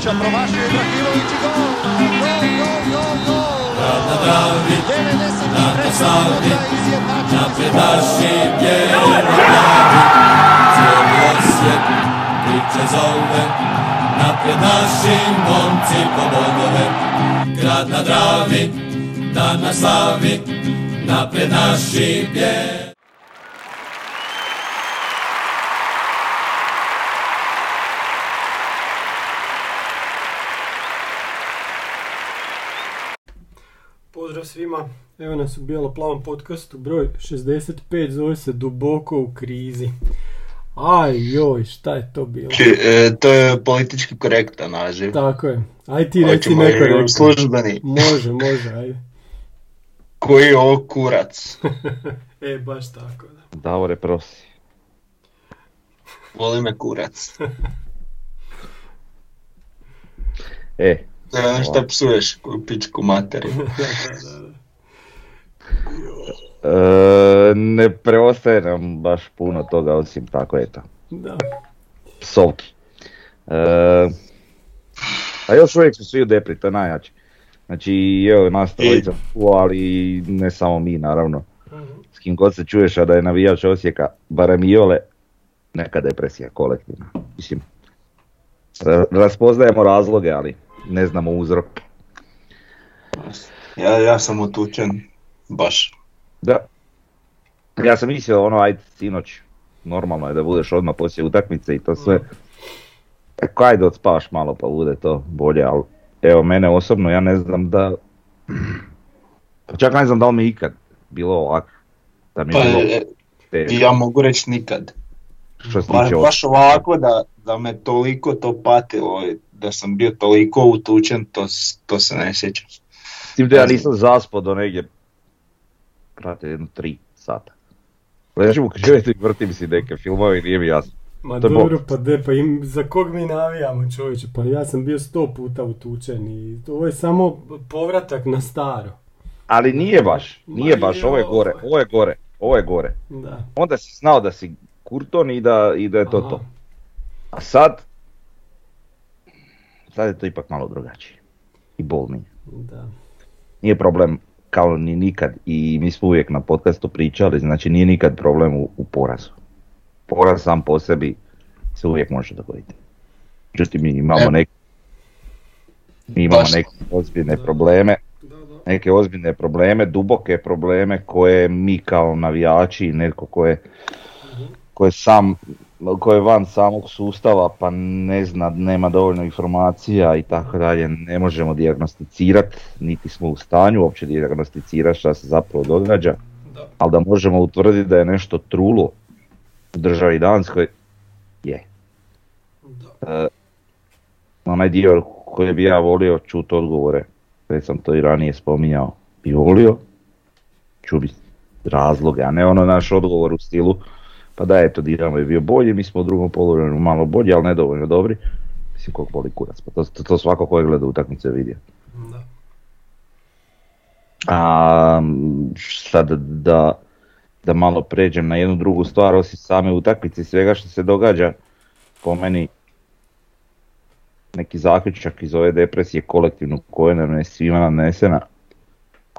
Ibrahimovića, promašio Ibrahimović i gol! Gol, gol, gol, gol! Grad na Dravi, 93. na Savi, minuta izjednačen napred naši bijeli glavi. Cijeli osjet priče zove, napred naši momci po bodove. Grad na Dravi, dan na slavi, napred naši bijeli. Svima, evo nas u bijelo-plavom podcastu, broj 65, zove se Duboko u krizi. Aj joj, šta je to bilo? Či, e, to je politički korektan naziv. Tako je, aj ti reci neko službeni. Može, može, ajde. Koji je ovo kurac? E, baš tako, da. Davore prosi. Voli me kurac. E, je ono što psuješ koju pičku materiju. e, ne preostaje nam baš puno toga osim tako eto, Da, psovki. E, a još uvijek su svi u depri, to je najjače. Znači, evo nas trojica ali ne samo mi naravno. S kim god se čuješ, a da je navijač Osijeka, barem i ole, neka depresija kolektivna. Mislim, ra- raspoznajemo razloge, ali ne znamo uzrok. Ja, ja sam otučen. Baš. Da. Ja sam mislio ono, ajde sinoć, normalno je da budeš odmah poslije utakmice i to sve. Eko ajde odspavaš malo pa bude to bolje, ali evo mene osobno ja ne znam da, pa čak ne znam da li mi ikad bilo ovako. Da mi Pa, bilo e, ja mogu reći nikad. što se tiče baš ovako da, da me toliko to patilo, da sam bio toliko utučen, to, to se ne sjećam. S tim da ja nisam zaspao do negdje, prate, jedno tri sata. Ležim u krevetu i vrtim si neke filmove i nije mi jasno. ma dobro, pa de, pa im, za kog mi navijamo čovječe, pa ja sam bio sto puta utučen i ovo je samo povratak na staro. Ali nije baš, nije Ma baš, ovo je gore, ovo je gore, ovo je gore. Da. Onda si znao da si kurton i da, i da je to Aha. to. A sad, sad je to ipak malo drugačije. I bolnije. Da. Nije problem kao ni nikad i mi smo uvijek na podcastu pričali, znači nije nikad problem u, u porazu. Poraz sam po sebi se uvijek može dogoditi. Međutim, mi imamo E. neke, mi imamo Baš. neke ozbiljne probleme neke ozbiljne probleme, duboke probleme koje mi kao navijači i netko ko je, ko je sam, ko je van samog sustava pa ne zna, nema dovoljno informacija i tako dalje, ne možemo dijagnosticirati, niti smo u stanju uopće dijagnosticirati šta se zapravo događa, Da. ali da možemo utvrditi da je nešto trulo u državi Danskoj, je. Da. E, onaj dio koji bi ja volio čuti odgovore, već sam to i ranije spominjao, bi volio čuti razloge, a ne ono naš odgovor u stilu, pa da eto Dinamo je bio bolji, mi smo u drugom poluvremenu malo bolji, ali nedovoljno dobri. Mislim koliko boli kurac, pa to, to, to svako ko je gleda utakmice vidio. Da. A sad da, da malo pređem na jednu drugu stvar, osim same utakmice i svega što se događa, po meni neki zaključak iz ove depresije kolektivno koja nam je svima nanesena,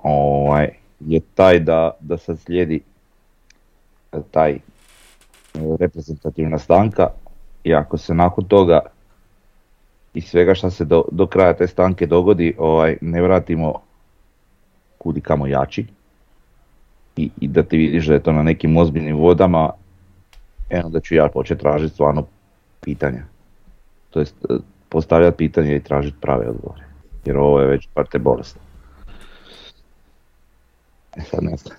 ovaj, je taj da, da sad slijedi taj reprezentativna stanka i ako se nakon toga i svega što se do, do kraja te stanke dogodi ovaj, ne vratimo kudi kamo jači i, i da ti vidiš da je to na nekim ozbiljnim vodama, eno da ću ja početi tražiti stvarno pitanja. To jest e, postavljati pitanje i tražiti prave odgovore. Jer ovo je već parte bolesno. E sad ne znam.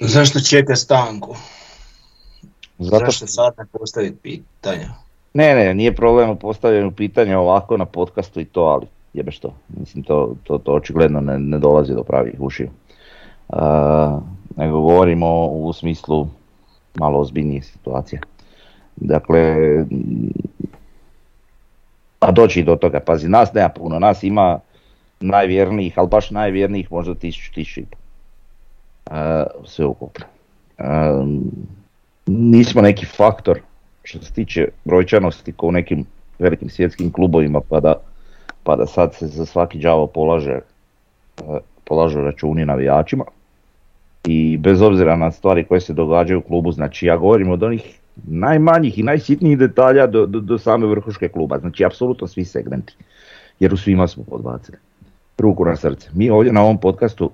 Zašto čeka stanku? Zato Zašto sad ne postaviti pitanja? Ne, ne, nije problem u postavljanju pitanja ovako na podcastu i to, ali jebe što. Mislim, to, to, to očigledno ne, ne dolazi do pravih ušiju. Uh, nego govorimo u smislu malo ozbiljnije situacije. Dakle, a doći do toga, pazi, nas nema puno, nas ima najvjernijih, ali baš najvjernijih možda tisuću, tisuću i pol. Uh, sve ukupno. Um, nismo neki faktor što se tiče brojčanosti kao u nekim velikim svjetskim klubovima pa da pa da sad se za svaki đavo polaže, e, polažu računi navijačima. I bez obzira na stvari koje se događaju u klubu, znači ja govorim od onih najmanjih i najsitnijih detalja do, do, do same vrhuške kluba, znači apsolutno svi segmenti, jer u svima smo podbacili. Ruku na srce. Mi ovdje na ovom podcastu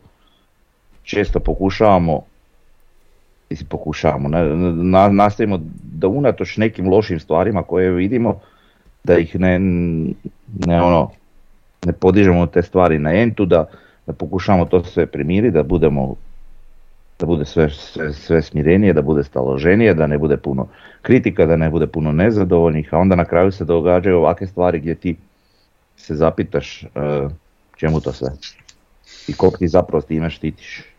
često pokušavamo mislim pokušavamo, na, na, nastavimo da unatoč nekim lošim stvarima koje vidimo, da ih ne, ne ono, ne podižemo te stvari na entu, da, da pokušamo to sve primiriti, da budemo da bude sve, sve, sve smirenije, da bude staloženije, da ne bude puno kritika, da ne bude puno nezadovoljnih, a onda na kraju se događaju ovakve stvari gdje ti se zapitaš uh, čemu to sve? I koliko ti zapravo time štitiš,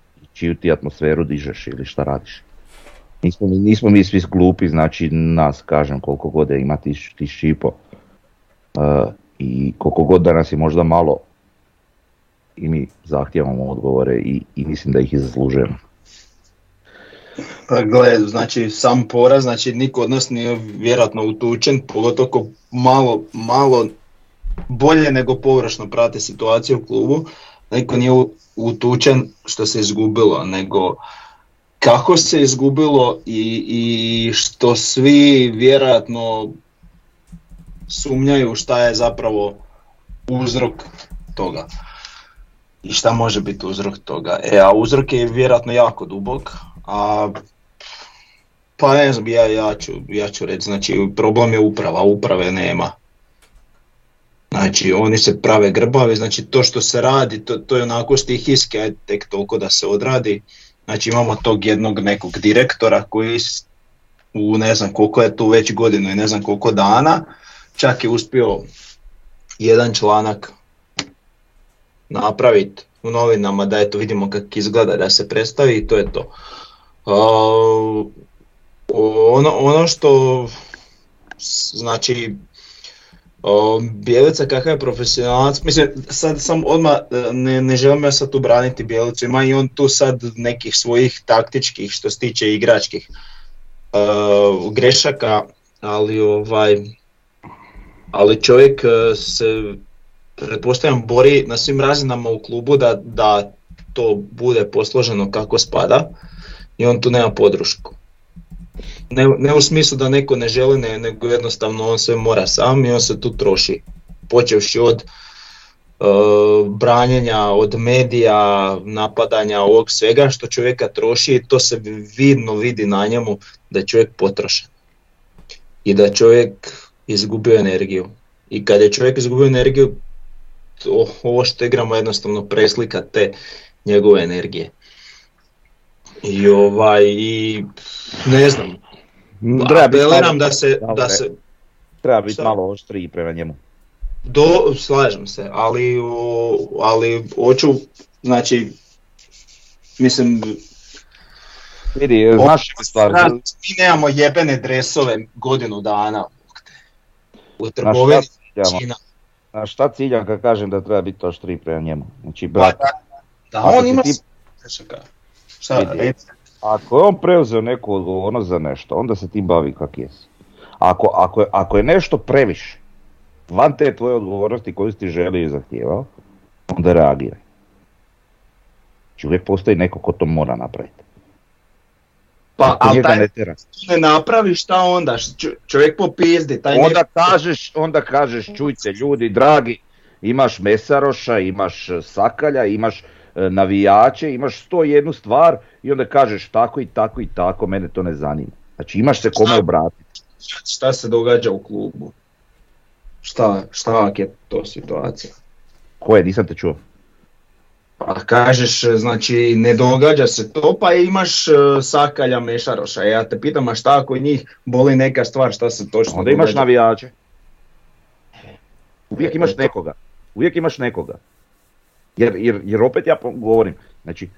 čiju ti atmosferu dižeš ili šta radiš. Nismo, nismo mi svi glupi, znači nas kažem koliko god da ima tisuću, tisuću i po. Uh, I koliko god da nas je možda malo i mi zahtijevamo odgovore i, i mislim da ih i zaslužujemo. Pa gle, znači sam poraz, znači niko od nas nije vjerojatno utučen, pogotovo malo, malo bolje nego površno prate situaciju u klubu, niko nije utučen što se izgubilo, nego kako se izgubilo i, i što svi vjerojatno sumnjaju šta je zapravo uzrok toga. I šta može biti uzrok toga? E, a uzrok je vjerojatno jako dubok, a pa ne znam, ja, ja, ću, ja ću reći, znači problem je uprava, uprave nema. Znači oni se prave grbavi, znači to što se radi, to, to je onako stihijski, ajde tek toliko da se odradi. Znači imamo tog jednog nekog direktora koji u ne znam koliko je tu već godinu i ne znam koliko dana, čak je uspio jedan članak napraviti u novinama da eto vidimo kako izgleda da se predstavi i to je to. A, ono, ono što znači o, Bjelica kakav je profesionalac, mislim sad sam odmah e, ne, ne želim ja sad tu braniti Bjelicu, ima i on tu sad nekih svojih taktičkih što se tiče igračkih e, grešaka, ali ovaj ali čovjek e, se pretpostavljam bori na svim razinama u klubu da, da to bude posloženo kako spada i on tu nema podršku. Ne, ne u smislu da neko ne želi, ne, nego jednostavno on sve mora sam i on se tu troši. Počevši od e, branjenja, od medija, napadanja, ovog svega što čovjeka troši i to se vidno vidi na njemu da je čovjek potrošen. I da čovjek izgubio energiju. I kad je čovjek izgubio energiju, to- ovo što igramo jednostavno preslika te njegove energije. I ovaj, i ne znam, Treba biti apeliram malo- da se, da se, Treba biti Šta? malo oštriji prema njemu. do, slažem se, ali, o, ali hoću, znači, mislim, Vidi, O- znaš što stvar, mi nemamo jebene dresove godinu dana. U trgovini. Na šta ciljam kad kažem da treba biti oštriji prema njemu? Znači, Pa brat, da, da Ako on ima ti-. Šta, ako je on preuzeo neku odgovornost za nešto, onda se ti bavi kak jesi. Ako, ako, je, ako je nešto previše, van te tvoje odgovornosti koju si ti želio i zahtijevao, onda reagiraj. Znači uvijek postoji neko ko to mora napraviti. Pa, ali taj ne ne napravi šta onda? Čovjek popizdi, taj ne- Onda kažeš, onda kažeš, čujte ljudi dragi, imaš Mesaroša, imaš Sakalja, imaš navijače, imaš sto jednu stvar i onda kažeš tako i tako i tako, mene to ne zanima. Znači imaš se kome obratiti. šta se događa u klubu? Šta, šta je to situacija? Koje, nisam te čuo. Pa kažeš, znači ne događa se to, pa imaš e, Sakalja Mešaroša. Ja te pitam, a šta ako njih boli neka stvar, šta se točno Onda imaš navijače. Uvijek imaš nekoga. Uvijek imaš nekoga. Jer, jer, jer opet ja govorim, znači,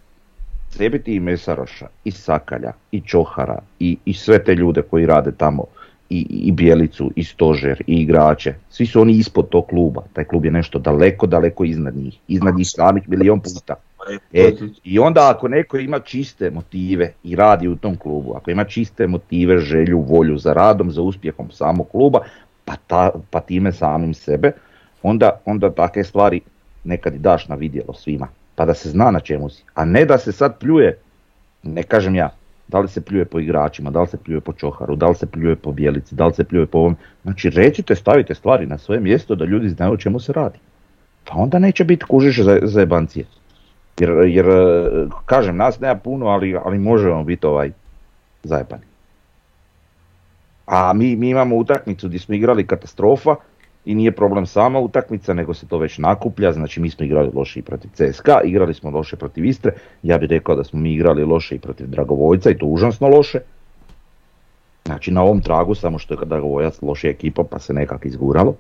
treba ti i Mesaroša, i Sakalja, i Čohara, i, i sve te ljude koji rade tamo, i, i Bjelicu, i Stožer, i igrače. Svi su oni ispod tog kluba. Taj klub je nešto daleko, daleko iznad njih. Iznad njih samih milion puta. E, I onda ako neko ima čiste motive i radi u tom klubu, ako ima čiste motive, želju, volju za radom, za uspjehom samog kluba, pa, ta, pa time samim sebe, onda, onda takve stvari nekad i daš na vidjelo svima, pa da se zna na čemu si, a ne da se sad pljuje, ne kažem ja, da li se pljuje po igračima, da li se pljuje po Čoharu, da li se pljuje po Bjelici, da li se pljuje po ovom, znači recite, stavite stvari na svoje mjesto da ljudi znaju o čemu se radi. Pa onda neće biti kužiš za, za jebancije. Jer, jer, e, kažem, nas nema puno, ali, ali možemo biti ovaj zajebani. A mi, mi imamo utakmicu gdje smo igrali katastrofa i nije problem sama utakmica, nego se to već nakuplja, znači mi smo igrali loše i protiv CSKA, igrali smo loše protiv Istre, ja bih rekao da smo mi igrali loše i protiv Dragovoljca i to užasno loše. Znači na ovom tragu, samo što je Dragovoljac lošija ekipa pa se nekak izguralo.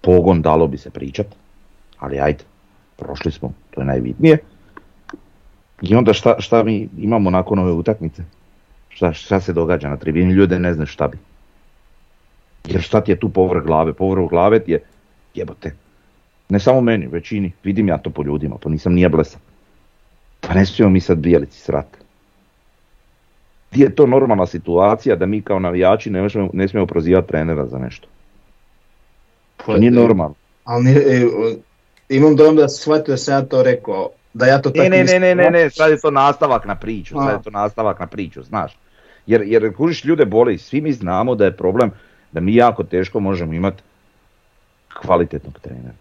Pogon dalo bi se pričat, ali ajde, prošli smo, to je najbitnije. I onda šta, šta mi imamo nakon ove utakmice? Šta, šta se događa na tribini? Ljude ne znaju šta bi. Jer šta ti je tu povrh glave? Povrh glave ti je, jebote, ne samo meni, većini, vidim ja to po ljudima, pa nisam nije blesav. Pa ne smijemo mi sad bijelici srat. Gdje je to normalna situacija da mi kao navijači ne, možemo, ne smijemo prozivati trenera za nešto? To nije normalno. Ali nije- e, imam dojam da shvatio da sam ja to rekao, da ja to Ne, tako ne, ne, ne, ne, ne, sad je to nastavak na priču, sad je to nastavak na priču, znaš. Jer, jer kužiš ljude boli, svi mi znamo da je problem da mi jako teško možemo imati kvalitetnog trenera.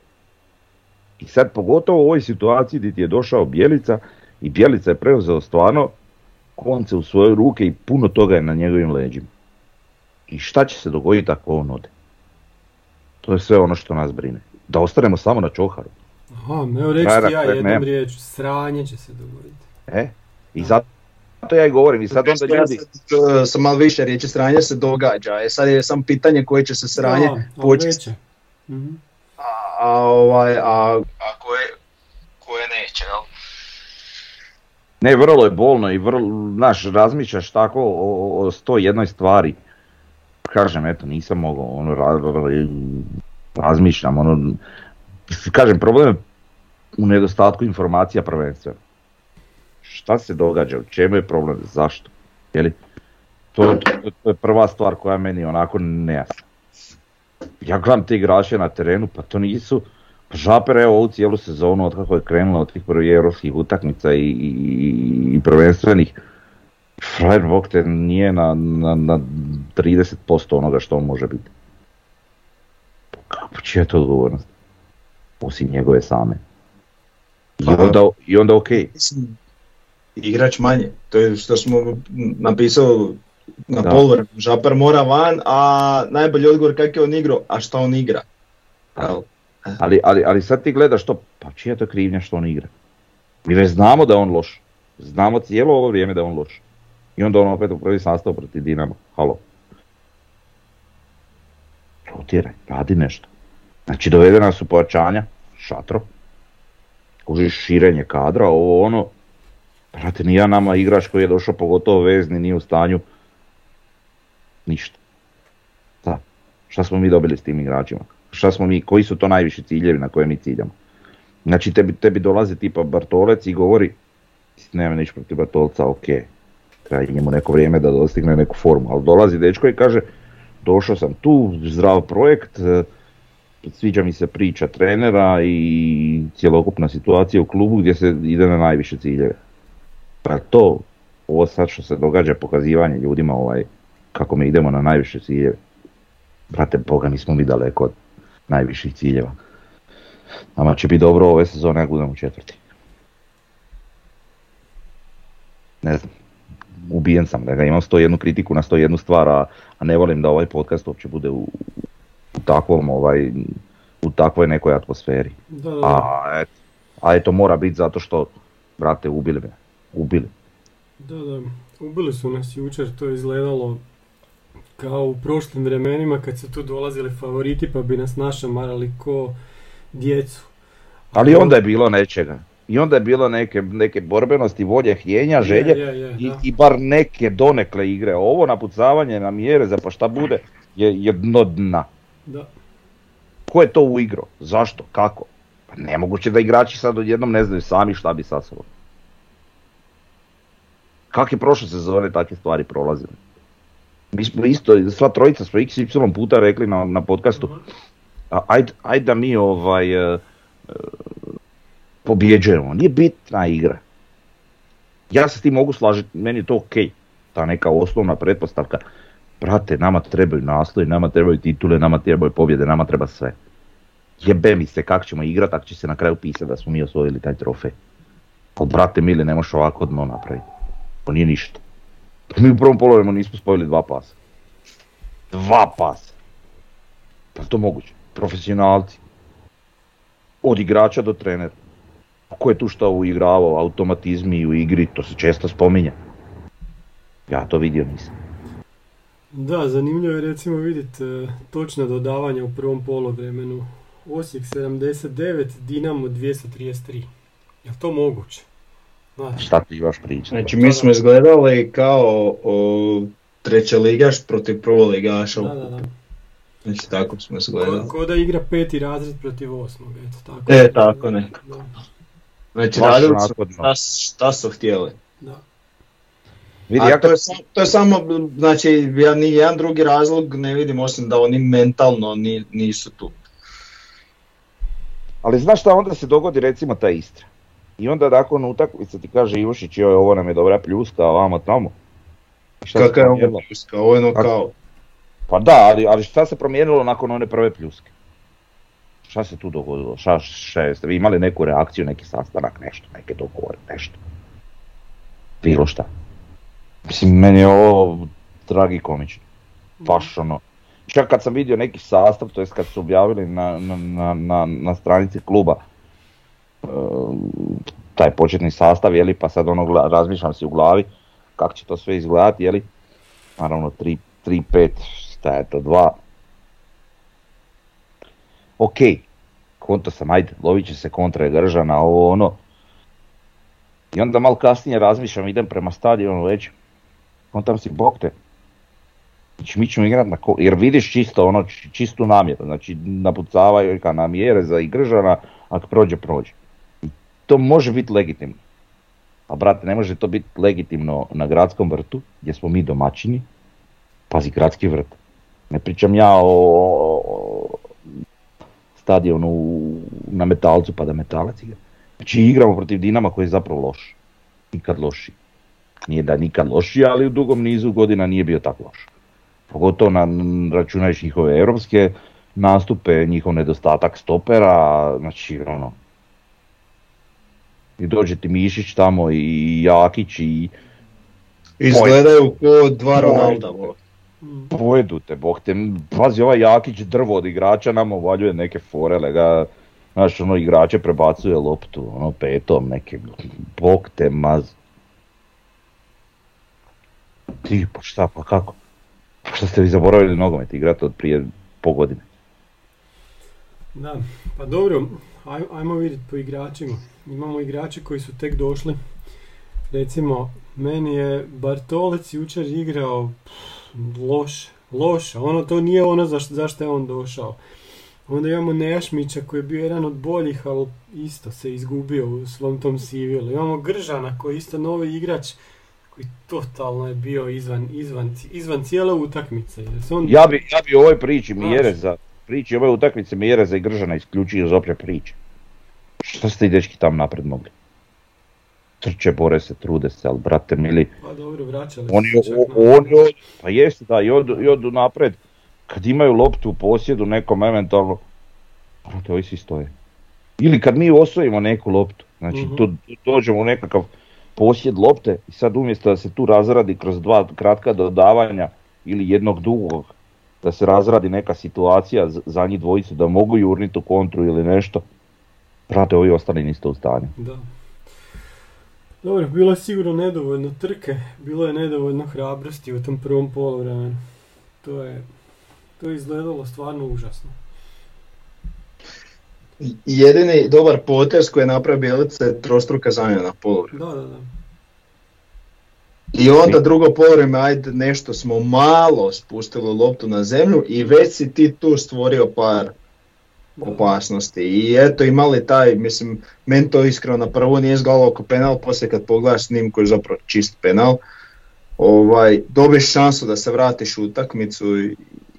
I sad pogotovo u ovoj situaciji gdje ti je došao Bjelica i Bjelica je preuzeo stvarno konce u svoje ruke i puno toga je na njegovim leđima. I šta će se dogoditi ako on ode? To je sve ono što nas brine. Da ostanemo samo na čoharu. Aha, evo reći ja jednom ne. riječu, sranje će se dogoditi. E? I zato ja i govorim i sad onda Ja ljudi... sad, e, sam malo više riječi sranje se događa, e sad je samo pitanje koje će se sranje ali početi. Mhm. a, a, ovaj, a, a koje, koje neće, jel? Ne, vrlo je bolno i vrlo, znaš, razmišljaš tako o, o sto jednoj stvari. Kažem, eto, nisam mogao, ono, ra- razmišljam, ono, kažem, problem je u nedostatku informacija prvenstveno. Šta se događa, u čemu je problem, zašto, jeli? To, to, to je prva stvar koja meni onako nejasna. Ja gledam te igrače na terenu, pa to nisu, pa Žaper evo ovu cijelu sezonu od kako je krenula od tih prvih europskih utakmica i, i, i prvenstvenih. Frajer Bog te nije na, na, na 30% onoga što on može biti. Kako čija je to odgovornost? Osim njegove same. I Pa- onda, i onda okej. Igrač manje, to je što smo napisao na polvremenu, Žapar mora van, a najbolji odgovor kak je on igrao, a šta on igra. Ali, ali, ali sad ti gledaš to, pa čija to krivnja što on igra? Mi već znamo da je on loš. Znamo cijelo ovo vrijeme da je on loš. I onda on opet u prvi sastav protiv Dinamo. Halo. Rotiraj, radi nešto. Znači dovedena su pojačanja, šatro, kužiš širenje kadra, ovo ono. Brate, ni ja nama igrač koji je došao pogotovo vezni nije u stanju ništa. Da. Šta smo mi dobili s tim igračima? Šta smo mi, koji su to najviši ciljevi na koje mi ciljamo? Znači tebi, tebi dolazi tipa Bartolec i govori nema ništa protiv Bartolca, ok, treba njemu neko vrijeme da dostigne neku formu, ali dolazi dečko i kaže došao sam tu, zdrav projekt, e, sviđa mi se priča trenera i cjelokupna situacija u klubu gdje se ide na najviše ciljeve. Pa to, ovo sad što se događa, pokazivanje ljudima ovaj, kako mi idemo na najviše ciljeve. Brate, boga nismo mi daleko od najviših ciljeva. Nama će biti dobro ove sezone ako budemo četvrti. Ne znam, ubijen sam da ga imam 101 kritiku na 101 stvar, a, a ne volim da ovaj podcast uopće bude u, u takvom ovaj, u takvoj nekoj atmosferi. Da, da, da. A, et, a eto mora biti zato što, brate, ubili me. Ubili. Da, da, ubili su nas jučer, to je izgledalo kao u prošlim vremenima kad su tu dolazili favoriti pa bi nas našamarali ko djecu. Ali onda je bilo nečega. I onda je bilo neke, neke borbenosti, volje, htjenja, želje Je, je, je, i, i bar neke donekle igre. Ovo napucavanje na mjere za pa šta bude je, je dno dna. Da. Ko je to uigro? Zašto? Kako? Pa nemoguće da igrači sad odjednom ne znaju sami šta bi sa sobom. Kak je prošle sezone takve stvari prolazile? Mi smo isto, sva trojica smo xy puta rekli na, na podcastu, a- ajde, ajde da mi ovaj, e, e, pobjeđujemo, nije bitna igra. Ja se s tim mogu slažiti, meni je to ok, ta neka osnovna pretpostavka. Brate, nama trebaju naslovi, nama trebaju titule, nama trebaju pobjede, nama treba sve. Jebe mi se kako ćemo igrati ako će se na kraju pisati da smo mi osvojili taj trofej. Ali brate mili, ne možeš ovako dno napraviti. To nije ništa. Pa mi u prvom polovremenu nismo spojili dva pasa. Dva pasa. Pa to moguće. Profesionalci. Od igrača do trenera. Ko je tu šta uigravao, automatizmi u igri, to se često spominje. Ja to vidio nisam. Da, zanimljivo je recimo vidjeti točna dodavanja u prvom polovremenu. Osijek 79, Dinamo 233. Je to moguće? Šta ti imaš pričati? Znači mi smo izgledali kao o, treća ligaš protiv prvoligaša. da, da, da. Znači tako smo izgledali. ko da igra peti razred protiv osmog, eto tako. E, tako neko. Da, Znači Baš radili su šta, šta su htjeli. da. Vidi, A ja to je, samo, to je samo, znači ja ni jedan drugi razlog ne vidim osim da oni mentalno ni, nisu tu. Ali znaš šta, onda se dogodi recimo ta Istra. I onda nakon utakmice ti kaže Ivošić, joj ovo nam je dobra pljuska, a vamo tamo. Kakav je ovo pljuska, ovo je ono Kako? kao, Pa da, ali, ali šta se promijenilo nakon one prve pljuske? Šta se tu dogodilo? Šta, šta jeste vi imali neku reakciju, neki sastanak, nešto, neke dogovore, nešto? Bilo šta. Mislim, meni je ovo tragikomično. Baš ono. Čak kad sam vidio neki sastav, to jest kad su objavili na, na, na, na, na stranici kluba taj početni sastav, jeli, pa sad ono razmišljam si u glavi kako će to sve izgledati, jeli, naravno 3, 3 5, šta je to, 2. Ok, konto sam, ajde, lovit će se kontra je Gržana, ovo ono. I onda malo kasnije razmišljam, idem prema stadionu već, kontam si, bok te, mi ćemo igrat na ko... jer vidiš čisto ono, či- čistu namjeru, znači napucavaju ka namjere za igržana, ako prođe, prođe. To može biti legitimno. A brate, ne može to biti legitimno na gradskom vrtu, gdje smo mi domaćini, pazi gradski vrt. Ne pričam ja o, o stadionu na metalcu pa da metalac igra. Znači igramo protiv Dinama koji je zapravo loš. Nikad loši. Nije da nikad loši, ali u dugom nizu godina nije bio tako loš pogotovo na, računajući njihove europske nastupe, njihov nedostatak stopera, znači ono, i dođe ti Mišić tamo i Jakić i izgledaju ko dva Ronalda. pojedu te, bog te, pazi ovaj Jakić drvo od igrača nam uvaljuje neke forele, ga, znaš ono igrače prebacuje loptu, ono petom neke, bog te maz. Ti, pa šta, pa kako? Pa šta ste vi zaboravili nogomet igrati od prije po godine? Da, pa dobro, aj, ajmo vidjeti po igračima. Imamo igrače koji su tek došli. Recimo, meni je Bartolec jučer igrao pff, loš, loš, ono to nije ono zašto, zašto je on došao. Onda imamo Nejašmića koji je bio jedan od boljih, ali isto se izgubio u svom tom sivilu. Imamo Gržana koji je isto novi igrač koji totalno je bio izvan, izvan, izvan cijele utakmice. On, Ja bi, ja bi ovoj priči Znaš. Mjereza, priči ove utakmice Mjereza i Gržana isključio iz opće priče. Šta ste i dečki tam napred mogli? Trče, bore se, trude se, ali brate mili, Pa dobro, vraćali oni, se oni, od- pa jeste da, i odu, i odu napred, kad imaju loptu u posjedu nekom eventualno, brate, ovi svi stoje. Ili kad mi osvojimo neku loptu, znači tu dođemo u nekakav posjed lopte i sad umjesto da se tu razradi kroz dva kratka dodavanja ili jednog dugog, da se razradi neka situacija za njih dvojicu, da mogu jurniti u kontru ili nešto, brate, ovi ostali niste u stanju. Da. Dobro, bilo je sigurno nedovoljno trke, bilo je nedovoljno hrabrosti u tom prvom poluvremenu. To je, to je izgledalo stvarno užasno. Jedini dobar potez koji je napravio Bjelica je trostruka zamjena na polovremenu. Da, da, da. I onda drugo polovreme, ajde nešto smo malo spustili loptu na zemlju i već si ti tu stvorio par opasnosti. I eto imali taj, mislim, meni to iskreno na prvo nije izgledalo oko penal, poslije kad pogledaš snimku je zapravo čist penal. Ovaj, dobiješ šansu da se vratiš u utakmicu i,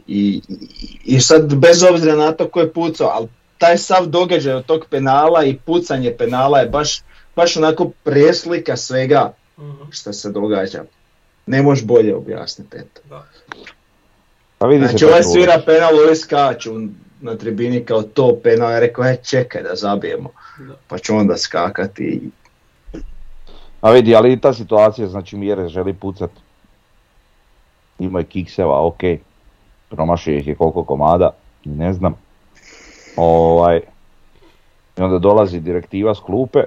I, i, i sad bez obzira na to ko je pucao, ali taj sav događaj od tog penala i pucanje penala je baš, baš onako preslika svega Mhm. što se događa. Ne možeš bolje objasniti. Eto. Da. Pa vidi se Znači ovaj svira penal, ovi skaču na tribini kao to penal, ja rekao, e čekaj da zabijemo, Da. pa ću onda skakati. A vidi, ali i ta situacija, znači Mjere želi pucat. Ima je kikseva, ok. Promašio ih je koliko komada, ne znam. Ovaj. I onda dolazi direktiva s klupe,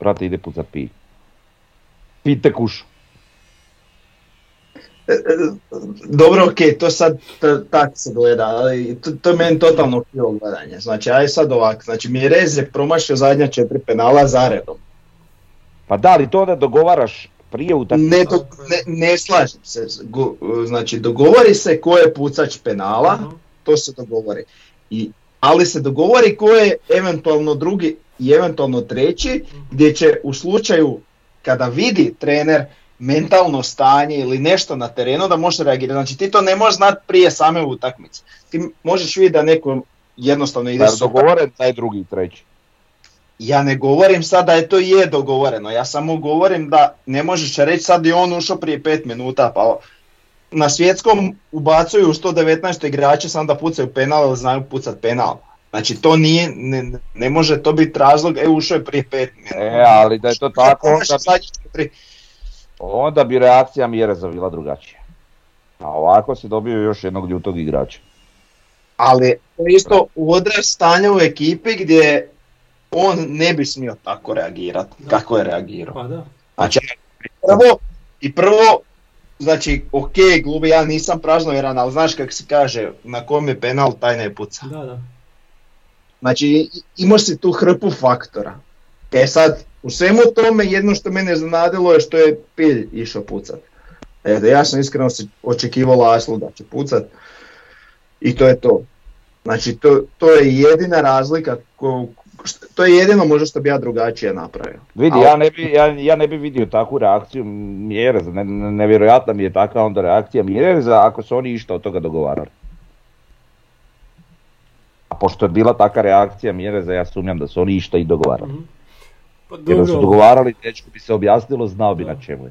brate ide pucat pi. Pite kuš. E, e, Dobro, ok, to sad t- tak se gleda, ali to, to je meni totalno krivo gledanje. Znači, aj sad ovak, znači Mjerez je promašio zadnja četiri penala zaredom. Pa da li to onda dogovaraš prije utakmice? Ne, do- ne, ne slažem se, Go- znači dogovori se ko je pucač penala, Mhm. to se dogovori. I, ali se dogovori ko je eventualno drugi i eventualno treći, gdje će u slučaju kada vidi trener mentalno stanje ili nešto na terenu da može reagirati. Znači ti to ne možeš znati prije same utakmice. Ti možeš vidjeti da neko jednostavno ide Da je super. dogovoren taj drugi treći. Ja ne govorim sad da je to je dogovoreno, ja samo govorim da ne možeš reći sad je on ušao prije 5 minuta, pa na svjetskom ubacuju 119 igrače samo da pucaju penal ili znaju pucat penal. Znači to nije, ne, ne može to biti razlog, e ušao je prije 5 minuta. E, ali da je to tako, onda, četiri- onda bi reakcija Mjereza bila drugačija. A ovako si dobio još jednog ljutog igrača. Ali to isto u odraz stanja u ekipi gdje on ne bi smio tako reagirati Da. kako je reagirao. Pa da. Znači, prvo, i prvo, znači, ok, glubi, ja nisam praznovjeran, ali znaš kako se kaže, na kom je penal, taj ne puca. Da, da. Znači, imaš si tu hrpu faktora. E sad, u svemu tome, jedno što mene iznenadilo je što je Pilj išao pucat. Eto, ja sam iskreno se očekivao Laslu da će pucat. I to je to. Znači, to, to je jedina razlika, ko, što- to je jedino možda što bi ja drugačije napravio. Vidi, Ali- ja ne, bi, ja, ja ne bi vidio takvu reakciju Mjereza, ne- nevjerojatna mi je takva onda reakcija Mjereza ako su oni išta od toga dogovarali. A pošto je bila takva reakcija Mjereza, ja sumnjam da su oni išta i dogovarali. Mhm. Pa Jer da su dobro, dogovarali, dečko bi se objasnilo, znao bi Da. na čemu je.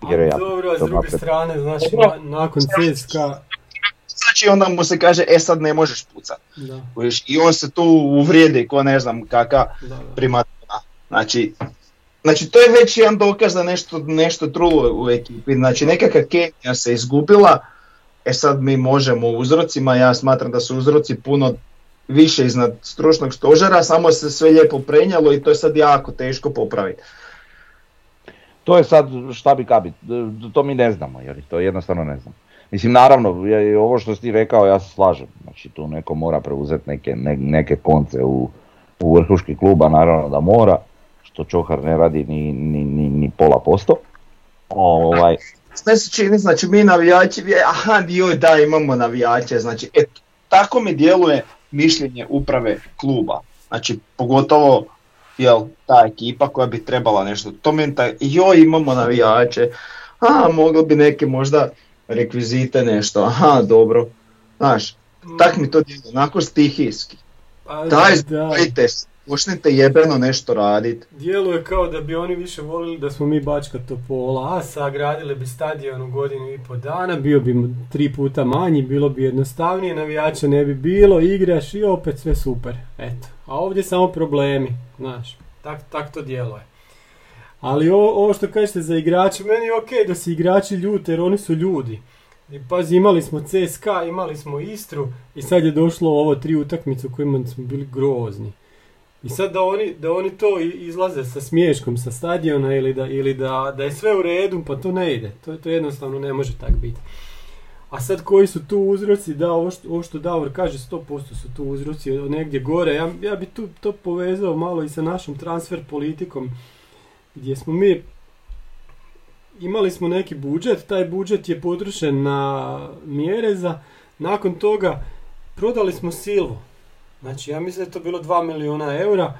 a Vjerojatno. dobro, a s druge napred. strane, znači, Dobro. na- nakon CSKA, Znači onda mu se kaže, e sad ne možeš pucat. da, I on se tu uvrijedi ko ne znam kaka primatona. Znači, znači to je već jedan dokaz da nešto, nešto trulo u ekipi. Znači nekakva kemija se izgubila, e sad mi možemo u uzrocima, ja smatram da su uzroci puno više iznad stručnog stožera, samo se sve lijepo prenijelo i to je sad jako teško popraviti. To je sad šta bi kabi, to mi ne znamo, jer to jednostavno ne znam. Mislim, naravno, ovo što si ti rekao, ja se slažem. Znači, tu neko mora preuzeti neke, ne- neke konce u, u vrhuški kluba, naravno da mora, što Čohar ne radi ni, ni, ni, ni pola posto. Ovaj, Sve se čini, znači mi navijači, vi- aha joj da imamo navijače, znači et, tako mi djeluje mišljenje uprave kluba. Znači pogotovo jel, ta ekipa koja bi trebala nešto, to mi taj, joj imamo navijače, a moglo bi neke možda rekvizite nešto, aha dobro, znaš, tak mi to djeluje, onako stihijski. Pa, Daj, da, zbojite se, počnite jebeno nešto radit. djeluje kao da bi oni više volili da smo mi Bačka Topola, a sagradili bi stadion u godinu i po dana, bio bi tri puta manji, bilo bi jednostavnije, navijača ne bi bilo, igraš i opet sve super, eto. A ovdje samo problemi, znaš, tak, tak to djeluje. Ali ovo, ovo što kažete za igrače, meni je ok da se igrači ljute jer oni su ljudi. I pazi, imali smo CSKA, imali smo Istru i sad je došlo ovo tri utakmice u kojima smo bili grozni. I sad da oni, da oni to izlaze sa smiješkom sa stadiona ili, da, ili da, da je sve u redu, pa to ne ide. To, to jednostavno ne može tak biti. A sad koji su tu uzroci, da, ovo što, ovo što Davor kaže, 100% su tu uzroci negdje gore. Ja, ja bi tu to povezao malo i sa našom transfer politikom, gdje smo mi imali smo neki budžet, taj budžet je potrošen na Mjereza, nakon toga prodali smo Silvu. Znači ja mislim da je to bilo 2 milijuna eura,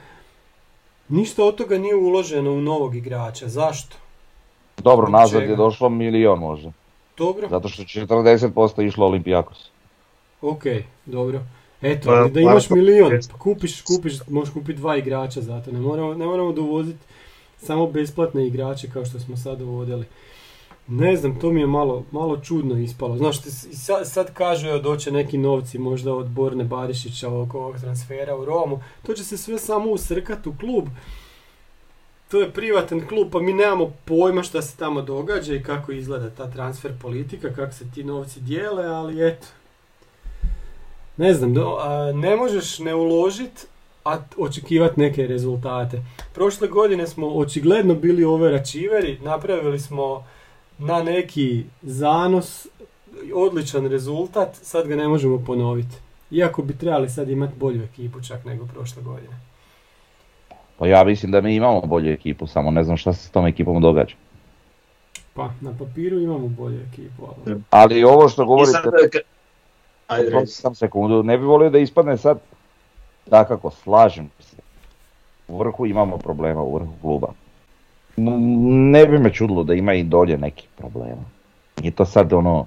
ništa od toga nije uloženo u novog igrača, zašto? dobro, Zbog nazad čega? je došlo milion možda. Dobro, Zato što 40% išlo Olimpijakos. ok, dobro. Eto, Pa, da imaš Marko, milion, pa kupiš, kupiš, možeš kupiti dva igrača zato, ne moramo, ne moramo dovoziti samo besplatne igrače kao što smo sad dovodili. Ne znam, to mi je malo, malo čudno ispalo. Znaš, sad, sad kažu evo doće neki novci možda od Borne Barišića oko ovog transfera u Romu. To će se sve samo usrkati u klub. To je privatan klub, pa mi nemamo pojma šta se tamo događa i kako izgleda ta transfer politika, kako se ti novci dijele, ali eto. Ne znam, do, a, ne možeš ne uložit, a očekivati neke rezultate. Prošle godine smo očigledno bili overačiveri, napravili smo na neki zanos odličan rezultat, sad ga ne možemo ponoviti. Iako bi trebali sad imati bolju ekipu čak nego prošle godine. Pa ja mislim da mi imamo bolju ekipu, samo ne znam šta se s tom ekipom događa. Pa, na papiru imamo bolju ekipu, ali... Ali ovo što govorite, sad, ajde, sam sekundu, ne bi volio da ispadne sad, dakako, slažem se. U vrhu imamo problema, u vrhu kluba. Ne bi me čudilo da ima i dolje nekih problema. Nije to sad ono,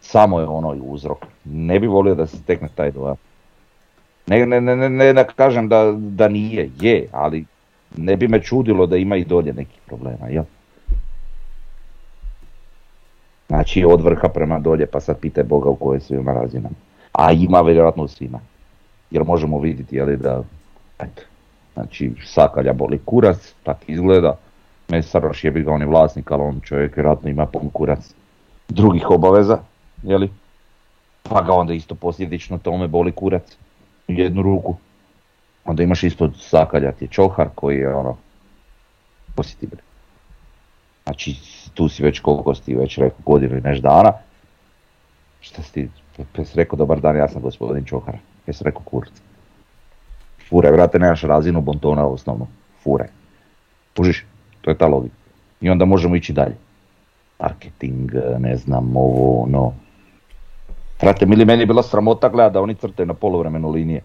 samo je ono uzrok. Ne bi volio da se stekne taj dojam. Ne, ne, ne, ne, ne kažem da, da nije, je, ali ne bi me čudilo da ima i dolje nekih problema, jel? Znači od vrha prema dolje, pa sad pitaj Boga u kojoj svima razinama. A ima vjerojatno u svima. Jer možemo vidjeti jeli, da, eto, znači Sakalja boli kurac, tak izgleda. Mesaroš je ga on je vlasnik, ali on čovjek vjerojatno ima pun drugih obaveza, jeli? Pa ga onda isto posljedično tome boli kurac u jednu ruku. Onda imaš ispod Sakalja ti je Čohar koji je ono, posjeti bre. Znači, tu si već koliko si već rekao, godinu i neš dana. Šta si ti, rekao dobar dan, ja sam gospodin Čohar. Jesi rekao kurac. Fure, vrate, nemaš razinu bontona osnovno. Fure. Kužiš, to je ta logika. I onda možemo ići dalje. Marketing, ne znam, ovo, ono. Vrate, mili meni je bila sramota gleda da oni crtaju na polovremenu linije.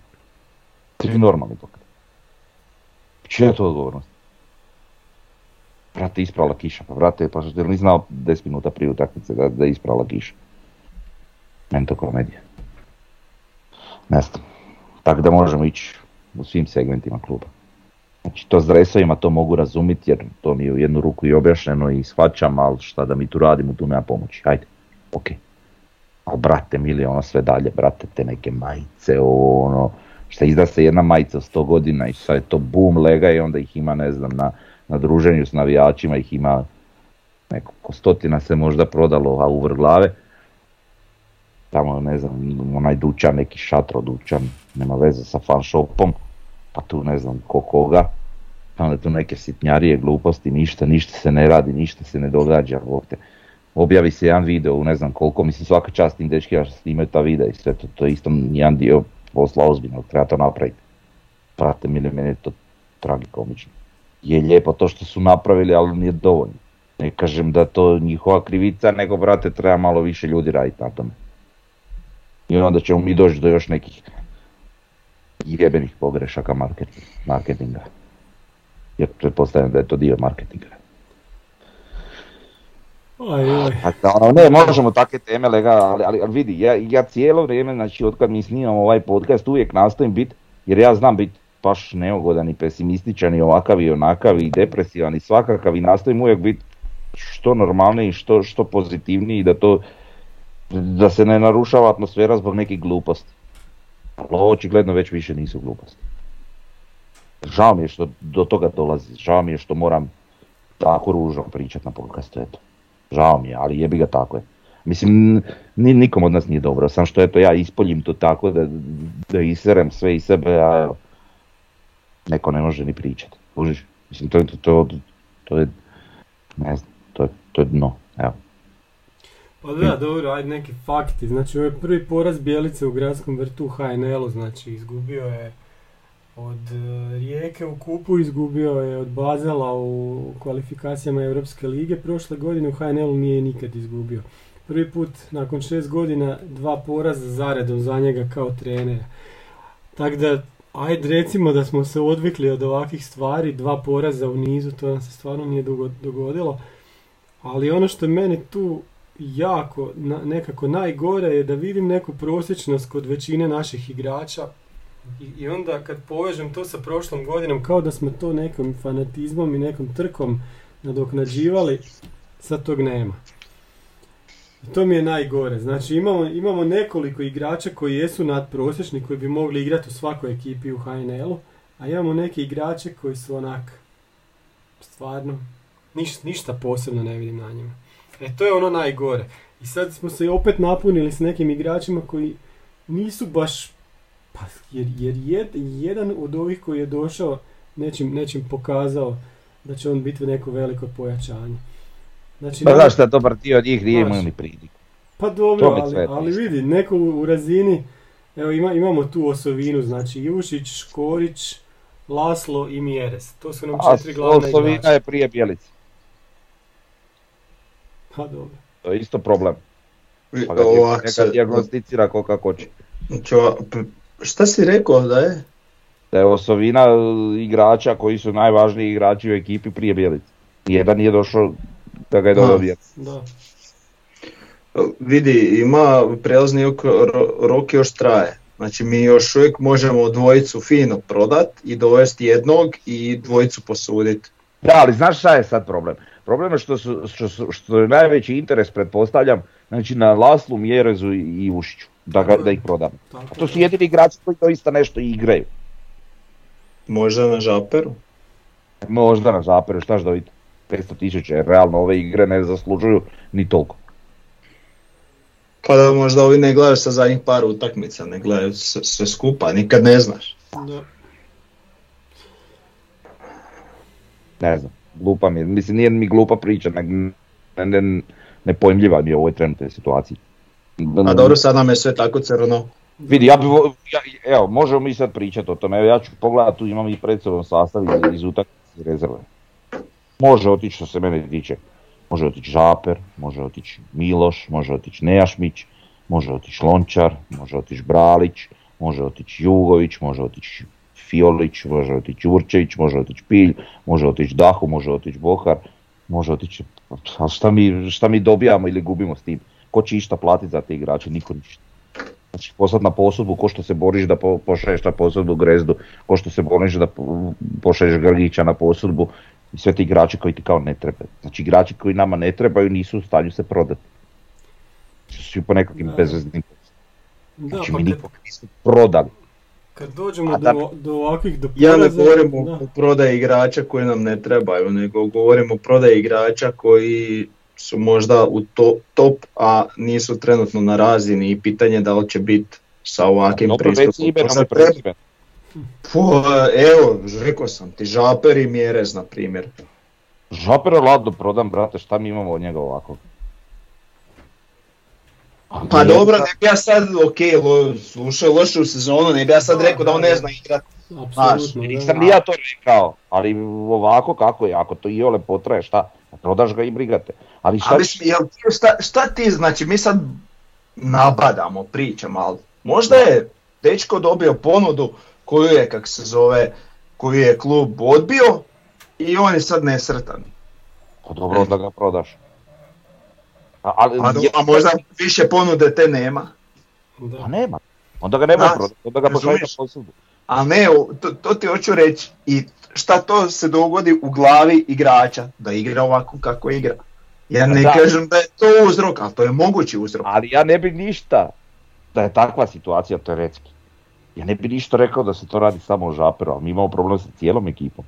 Svi normalni to. Čija je to odgovornost? Brate, isprala kiša, pa brate, pa što ni znao 10 minuta prije utakmice da, da je isprala kiša. Meni to komedija. Ne znam. Tako da možemo ići u svim segmentima kluba. Znači to s dresovima to mogu razumjeti jer to mi je u jednu ruku i objašnjeno i shvaćam, ali šta da mi tu radimo, tu nema pomoći. Ajde, ok. Ali brate mili, ono sve dalje, brate, te neke majice, ono, šta izda se jedna majica od 100 godina i sad je to bum lega i onda ih ima, ne znam, na, na druženju s navijačima ih ima nekoliko stotina se možda prodalo, a u glave. Tamo, ne znam, onaj dućan, neki šatro dućan, nema veze sa fan shopom, pa tu ne znam ko koga. Onda tu neke sitnjarije, gluposti, ništa, ništa se ne radi, ništa se ne događa uopće. Objavi se jedan video u ne znam koliko, mislim svaka čast tim dečkima što snimaju ta videa i sve to, to je isto jedan dio posla ozbiljnog, treba to napraviti. Prate mili, meni je to tragikomično. Je lijepo to što su napravili, ali nije dovoljno. Ne kažem da to njihova krivica, nego brate treba malo više ljudi raditi na tome. I onda ćemo mi doći do još nekih jebenih pogrešaka market- marketinga. Jer pretpostavljam da je to dio marketinga. Oj, oj. A da, ono, ne, možemo takve teme lega, ali, ali, ali vidi, ja, ja cijelo vrijeme, znači od kad mi snimamo ovaj podcast, uvijek nastojim biti, jer ja znam biti baš neugodan i pesimističan i ovakav i onakav i depresivan i svakakav i nastojim uvijek biti što normalniji i što, što pozitivniji da to, da se ne narušava atmosfera zbog nekih gluposti. Ali očigledno već više nisu gluposti. Žao mi je što do toga dolazi, žao mi je što moram tako ružno pričati na podcastu, eto. Žao mi je, ali jebi ga tako je. Mislim, ni, nikom od nas nije dobro, sam što eto ja ispoljim to tako da, da iserem sve iz sebe, a neko ne može ni pričati. Kužiš? Mislim, to, to, to, to je, ne znam, to je, to je dno, evo. Pa da, dobro, ajde neki fakti. Znači, ovo je prvi poraz Bijelice u gradskom vrtu HNL-u, znači izgubio je od e, Rijeke u kupu, izgubio je od Bazela u kvalifikacijama Europske lige. Prošle godine u HNL-u nije nikad izgubio. Prvi put nakon šest godina dva poraza zaredom za njega kao trenera. Tako da, ajde recimo da smo se odvikli od ovakvih stvari, dva poraza u nizu, to nam se stvarno nije dugo dogodilo. Ali ono što je meni tu jako, na- nekako najgore je da vidim neku prosječnost kod većine naših igrača i, i onda kad povežem to sa prošlom godinom kao da smo to nekom fanatizmom i nekom trkom nadoknađivali, sad tog nema. I to mi je najgore. Znači imamo, imamo nekoliko igrača koji jesu nadprosječni, koji bi mogli igrati u svakoj ekipi u HNL-u, a imamo neke igrače koji su onak, stvarno, niš, ništa posebno ne vidim na njima. E to je ono najgore. I sad smo se opet napunili s nekim igračima koji nisu baš, pa, jer, jer jed, jedan od ovih koji je došao nečim, nečim pokazao da će on biti neko veliko pojačanje. Znači, Pa šta, dobar dio njih nije imao ni priliku. pa dobro, ali, ali vidi, neko u, u razini, evo ima, imamo tu osovinu, znači Ivušić, Škorić, Laslo i Mjeres. To su nam četiri glavne Osovina igrača. je prije Bjelice. Pa dobro. To je isto problem. Pa ga Ovak neka se- dijagnosticira ko kako hoće. Čo- p- šta si rekao da je? Da je osovina e, igrača koji su najvažniji igrači u ekipi prije Bjelice. Jedan nije došao da ga je. Bjelica. Da. Vidi, ima prelazni rok, ro- rok još traje. Znači mi još uvijek možemo dvojicu fino prodat i dovesti jednog i dvojicu posuditi. Da, ali znaš šta je sad problem? Problem je što, su, što, su- što je najveći interes, pretpostavljam, znači na Laslu, Mjerezu i Ivušiću, da, ga, da ih prodam. A to su je. jedini igrači koji doista nešto i igraju. Možda na žaperu. Možda na zaperu, šta da vidite? 500 tisuća, jer realno ove igre ne zaslužuju ni toliko. Pa da možda ovi ne gledaju sa zadnjih par utakmica, ne gledaju sve, sve skupa, nikad ne znaš. Da. Ne znam, glupa mi je, mislim nije mi glupa priča, ne, ne, nepojmljiva mi je u ovoj trenutnoj situaciji. A dobro, sad nam je sve tako crno. Vidi, ja bi, ja, evo, možemo mi sad pričati o tome, evo ja ću pogledat, tu imam i pred sobom sastav iz, iz utakmice rezerve. Može otići što se mene tiče, može otići Žaper, može otići Miloš, može otići Nejašmić, može otići Lončar, može otići Bralić, može otići Jugović, može otići Fiolić, može otići Určević, može otići Pilj, može otići Dahu, može otići Bohar, može otići, a šta mi, šta mi dobijamo ili gubimo s tim? Ko će išta platiti za te igrače? Niko ništa. Znači poslat na posudbu, ko što se boriš da po, pošalješ na posudbu Grezdu, ko što se boriš da po- pošalješ Grgića na posudbu i sve ti igrači koji ti kao ne trebaju. Znači igrači koji nama ne trebaju nisu u stanju se prodati. Su svi po nekakvim Da. bezveznim. Da, Znači pa mi nikog nismo prodali. Kad dođemo da- do, do ovakvih do Ja ne poraza, govorim da. o prodaji igrača koji nam ne trebaju, nego govorim o prodaji igrača koji su možda u to, top, a nisu trenutno na razini i pitanje da li će biti sa ovakvim Dobro, već pristupom. treba-. Po, evo, rekao sam ti, Žaper i Mjerez, na primjer. Žapera ladno prodam, brate, šta mi imamo od njega ovako? Pa dobro, ne bi ja sad, ok, lo, slušaj lošu sezonu, ne bi ja sad rekao da on ne zna igrat. Apsolutno. Nisam ni ja to rekao, ali ovako kako je, ako to i ole potraje, šta? Prodaš ga i brigate. Ali šta, Ali jel šta, šta ti, znači mi sad nabadamo, pričamo, ali možda je dečko dobio ponudu koju je, kak se zove, koju je klub odbio i on je sad nesretan. Pa dobro da ga prodaš. A, ali, A, do- je- a možda više ponude te nema. Da. Pa nema. Onda ga nema Da, prodati, onda ga posudbu. A ne, to, to ti hoću reći. I šta to se dogodi u glavi igrača, da igra ovako kako igra. Ja ne Da. kažem da je to uzrok, ali to je mogući uzrok. Ali ja ne bi ništa, da je takva situacija teoretski. Ja ne bi ništa rekao da se to radi samo o Žaperu, ali mi imamo problem sa cijelom ekipom.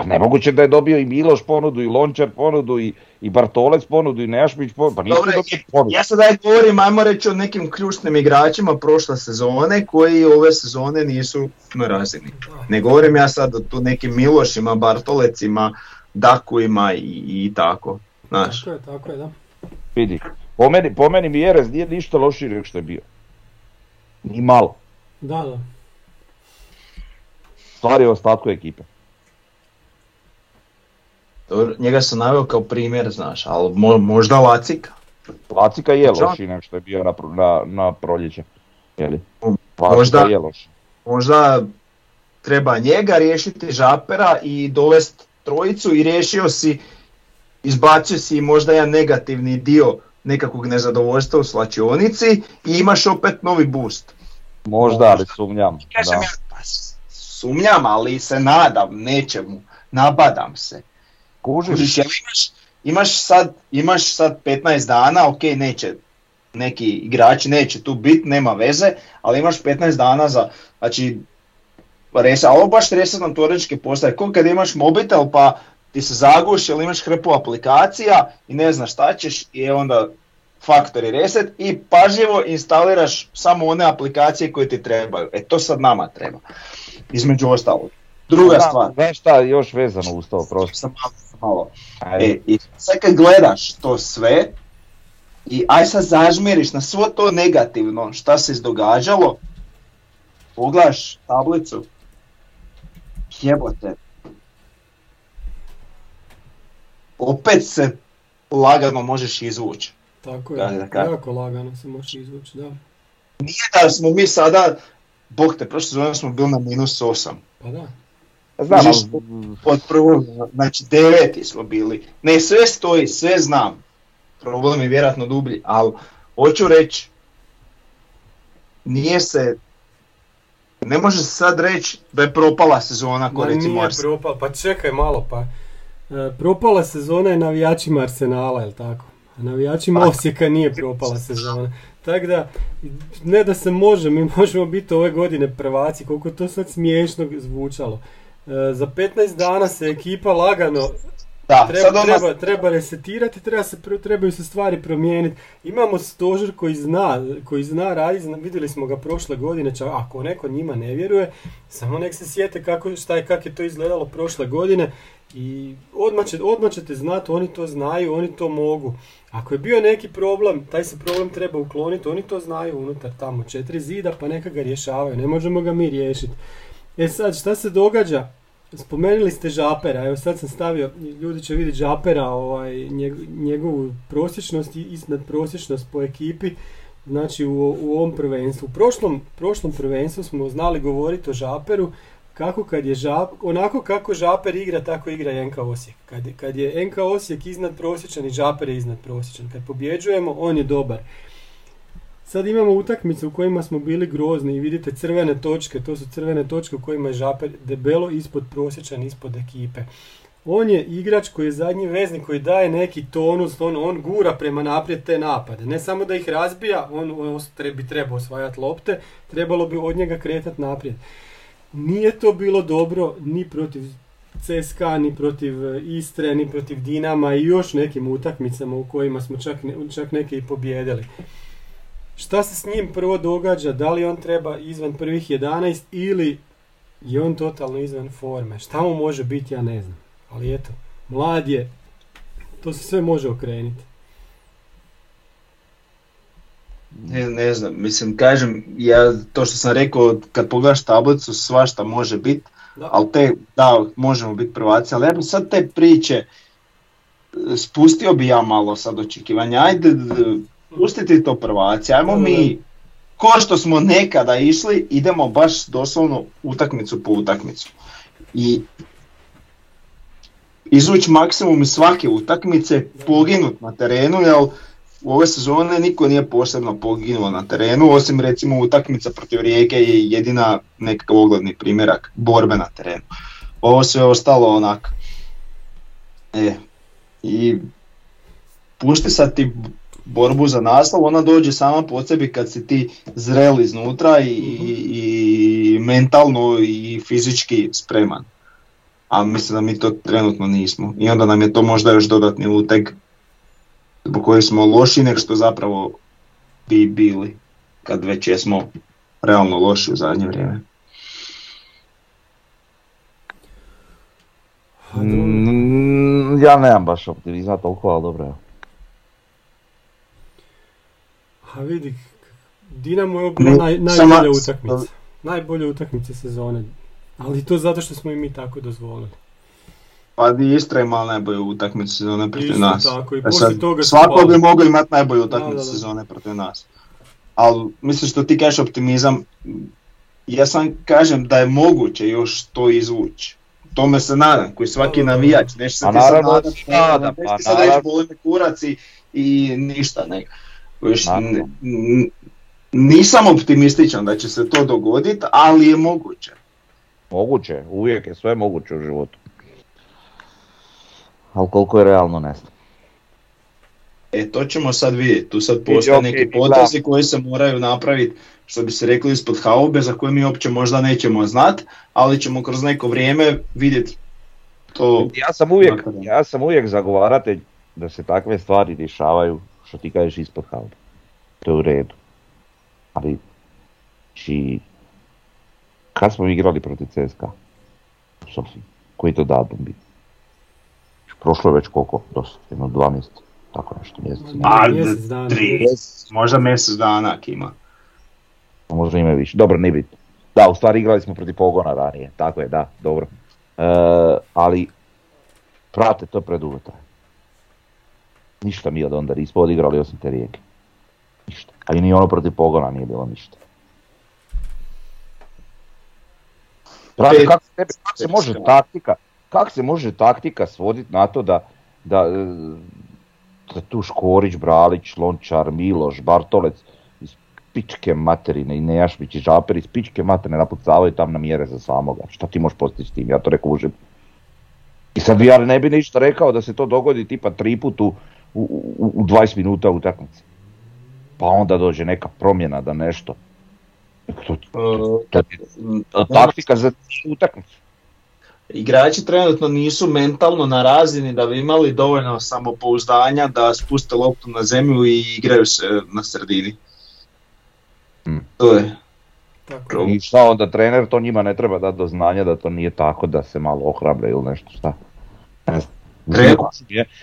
Pa nemoguće da je dobio i Miloš ponudu, i Lončar ponudu, i, i Bartolec ponudu, i Nejašmić ponudu, pa dobili ponudu. Ja sada govorim, ajmo reći o nekim ključnim igračima prošle sezone koji ove sezone nisu na razini. Ne govorim ja sad o tu nekim Milošima, Bartolecima, Dakuima i, i tako. Znaš, Tako je, tako je, da. Vidi, po meni, po meni Mjerez nije ništa lošiji nego što je bio. Ni malo. Da, da. Stvar je ostatku ekipe. Njega sam naveo kao primjer, znaš, ali mo- možda Lacika. Lacika je Čak- lošiji nego što je bio na, na, na proljeće. Jeli? Možda- je loši. Možda treba njega riješiti Žapera i dovest trojicu i riješio si izbacio si možda jedan negativni dio nekakvog nezadovoljstva u slačionici i imaš opet novi boost. Možda, ali sumnjam. Kažem Da. ja, pa sumnjam, ali se nadam nečemu, nabadam se. Kužiš? Imaš, imaš, sad, imaš sad 15 dana, ok, neće, neki igrači neće tu biti, nema veze, ali imaš 15 dana za, znači, resa, ovo baš resetnom teoretički postaje, ko kad imaš mobitel pa ti se zaguši ili imaš hrpu aplikacija i ne znaš šta ćeš i onda factory reset i pažljivo instaliraš samo one aplikacije koje ti trebaju. E to sad nama treba, između ostalog. Druga Da, stvar, Znaš šta još vezano uz to, prosto. sam malo, malo. E, I sad kad gledaš to sve i aj sad zažmiriš na svo to negativno šta se izdogađalo, pogledaš tablicu, jebote, opet se lagano možeš izvući. Tako je, da jako lagano se može izvući, da. Nije da smo mi sada, bog te, prošle sezone smo bili na minus 8. Pa da. Znam, Od prvog, znači deveti smo bili. Ne, sve stoji, sve znam. Problem je vjerojatno dublji, ali hoću reći, nije se, ne može se sad reći da je propala sezona ko Ma recimo nije Arsenal. propala, pa čekaj malo pa. E, propala sezona je navijačima Arsenala, jel tako? A navijačima Pa. Osijeka nije propala sezona. Tako da, ne da se može, mi možemo biti ove godine prvaci, koliko to sad smiješno zvučalo. E, za 15 dana se ekipa lagano Da, treba, sad ona, treba, treba resetirati, treba se, trebaju se stvari promijeniti. Imamo stožer koji zna, koji zna raditi, zna- vidjeli smo ga prošle godine, čak ako neko njima ne vjeruje, samo nek se sjete kako, šta je, kako je to izgledalo prošle godine i odmah, će, odmah ćete znati, oni to znaju, oni to mogu. Ako je bio neki problem, taj se problem treba ukloniti, oni to znaju unutar tamo četiri zida, pa neka ga rješavaju, ne možemo ga mi riješiti. E sad, šta se događa? Spomenuli ste Žapera, evo sad sam stavio, ljudi će vidjeti Žapera, ovaj, njeg- njegovu prosječnost i iznad prosječnost po ekipi, znači u, u ovom prvenstvu. U prošlom, prošlom prvenstvu smo znali govoriti o Žaperu, kako kad je Žap, onako kako Žaper igra, tako igra i NK Osijek. Kad, kad je NK Osijek iznad prosječan i Žaper je iznad prosječan. Kad pobjeđujemo, on je dobar. Sad imamo utakmice u kojima smo bili grozni i vidite crvene točke, to su crvene točke u kojima je Žaper debelo ispod prosječan, ispod ekipe. On je igrač koji je zadnji veznik koji daje neki tonus, on, on gura prema naprijed te napade. Ne samo da ih razbija, on, on bi trebao osvajati lopte, trebalo bi od njega kretati naprijed. Nije to bilo dobro ni protiv CSKA, ni protiv e, Istre, ni protiv Dinama i još nekim utakmicama u kojima smo čak, čak neke i pobjedili. Šta se s njim prvo događa? Da li on treba izvan prvih 11 ili je on totalno izvan forme? Šta mu može biti, ja ne znam. Ali eto, mlad je, to se sve može okrenuti. ne, ne znam, mislim, kažem, ja to što sam rekao, kad pogledaš tablicu, svašta može biti, ali te, da, možemo biti prvaci, ali ja bi sad te priče, spustio bi ja malo sad očekivanja, ajde, pustiti to prvaci, ajmo mi, ko što smo nekada išli, idemo baš doslovno utakmicu po utakmicu. I izvući maksimum iz svake utakmice, poginut na terenu, jer u ove sezone niko nije posebno poginuo na terenu, osim recimo utakmica protiv Rijeke je jedina nekakav ogledni primjerak borbe na terenu. Ovo sve ostalo onak. E, i pušti sad ti borbu za naslov, ona dođe sama po sebi kad si ti zrel iznutra i, i, i mentalno i fizički spreman. A mislim da mi to trenutno nismo. I onda nam je to možda još dodatni uteg zbog kojeg smo loši nego što zapravo bi bili kad već jesmo realno loši u zadnje vrijeme. Mm, ja nemam baš optimizma toliko, ali dobro. evo. A vidi, Dinamo je naj, najbolja utakmica. Najbolja utakmica sezone. Ali to zato što smo i mi tako dozvolili. Pa i Istra imala najbolju utakmicu sezone protiv Isto nas. tako, i E poslije sad, toga svako bi mogao imati najbolju utakmicu sezone protiv nas. Ali mislim što ti kažeš optimizam, ja sam kažem da je moguće još to izvući. tome se nadam, koji svaki navijač, nešto se ti sad se nadam, nešto pa ti sad kurac i, i ništa, ne. N- n- nisam optimističan da će se to dogoditi, ali je moguće. Moguće, uvijek je sve moguće u životu. Ali koliko je realno ne znam. E, to ćemo sad vidjeti, tu sad postoje neki potezi koji se moraju napraviti, što bi se rekli ispod haube, za koje mi uopće možda nećemo znat, ali ćemo kroz neko vrijeme vidjeti to. Ja sam uvijek, ja sam uvijek zagovaratelj da se takve stvari rješavaju, što ti kažeš ispod haube. To je u redu. Ali, či, kad smo igrali protiv CSKA? U Sofiji. Koji to datum bi? Prošlo je već koliko? Dosta, jedno dva mjeseca. Tako nešto, mjesec. Pa, tri, možda mjesec dana ak ima. Možda ima više. Dobro, nije bitno. Da, u stvari igrali smo protiv pogona ranije. Tako je, da, dobro. E, ali, prate, to predugo traje. Ništa mi od onda nismo odigrali osim te rijeke. Ništa. A i ni ono protiv pogona nije bilo ništa. Pet- kako, kako se može taktika, kako se može taktika svoditi na to da, da, e, da tu Škorić, Bralić, Lončar, Miloš, Bartolec, iz pičke materine i Nejašmić i Žaper iz pičke materine napucavaju tam na mjere za samoga. Šta ti možeš postići s tim? Ja to ne kužim. I sad ja ne bi ništa rekao da se to dogodi tipa tri put u, u, u- u 20 minuta utakmice. Pa onda dođe neka promjena da nešto. To, to, to, to, taktika za utakmicu. Igrači trenutno nisu mentalno na razini da bi imali dovoljno samopouzdanja da spuste loptu na zemlju i igraju se na sredini. Mm. To je. Tako. I šta onda trener to njima ne treba dati do znanja da to nije tako da se malo ohrabre ili nešto šta. Ne znam. Treba.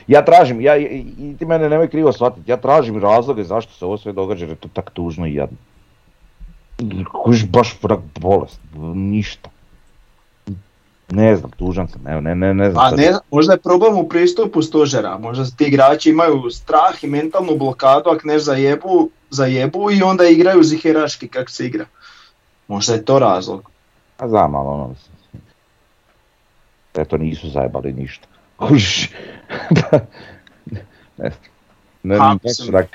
Ja- tražim, ja, i ti mene nemoj krivo shvatiti, ja tražim razloge zašto se ovo sve događa jer je to tak tužno i jadno. Kojiš baš onak bolest, ništa. Ne znam, tužan sam, evo, ne, ne, ne znam. A sad- ne, možda je problem u pristupu stožera, možda ti igrači imaju strah i mentalnu blokadu ako ne zajebu, zajebu i onda igraju ziheraški kako se igra. Možda je to razlog. A znam, ali ono, eto nisu zajebali ništa. Kužiš, ne znam, ne,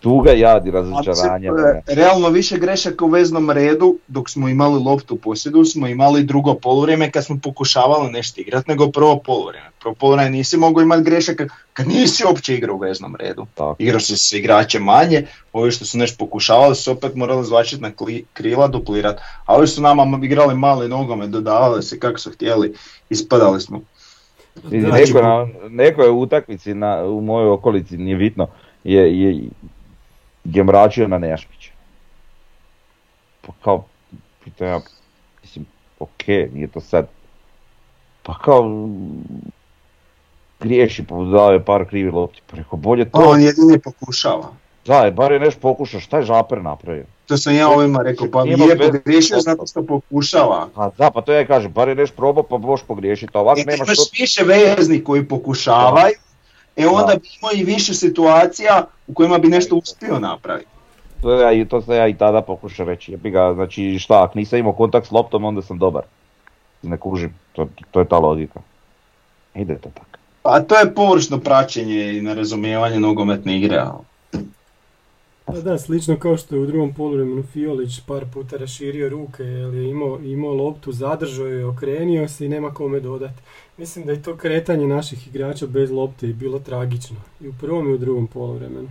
tuga, jad i razočaranje. e, Realno više grešaka u veznom redu dok smo imali loptu u posjedu smo imali drugo poluvrijeme kad smo pokušavali nešto igrati nego prvo poluvrijeme. Prvo poluvrijeme nisi mogao imati grešaka kad nisi uopće igrao u veznom redu. Tako. Igrao si s igrače manje, ovi što su nešto pokušavali su opet morali zvačiti na kli- krila, duplirati. A ovi su nama igrali mali nogome, dodavali se kako su htjeli, ispadali smo. Neko, na, neko je u utakmici na, u mojoj okolici, nije bitno, je, je, je mračio na Nejašpića. Pa kao, pitam ja, mislim, ok, nije to sad. Pa kao, griješi, pa dao je par krivi lopti, pa rekao, bolje to, on jedini pokušava. Da, je, bar je nešto pokušao, šta je Žaper napravio? To sam ja ovima rekao, pa Nije je bez- pogriješio zato što pokušava. Pa da, pa to ja kažem, bar je nešto probao, pa možeš pogriješiti, a ovako E, nemaš imaš to. više vezni koji pokušavaju, e onda Da. bi imao i više situacija u kojima bi nešto uspio napraviti. To, ja, to sam ja i tada pokušao reći, jebi ga, znači šta, ako nisam imao kontakt s loptom, onda sam dobar. Ne kužim, to, to je ta logika. Ide to tako. Pa to je površno praćenje i nerazumijevanje nogometne igre. ali Pa da, slično kao što je u drugom poluvremenu Fiolić par puta raširio ruke jer je imao, imao loptu, zadržao je, okrenio se i nema kome dodati. Mislim da je to kretanje naših igrača bez lopte i bilo tragično. I u prvom i u drugom poluvremenu.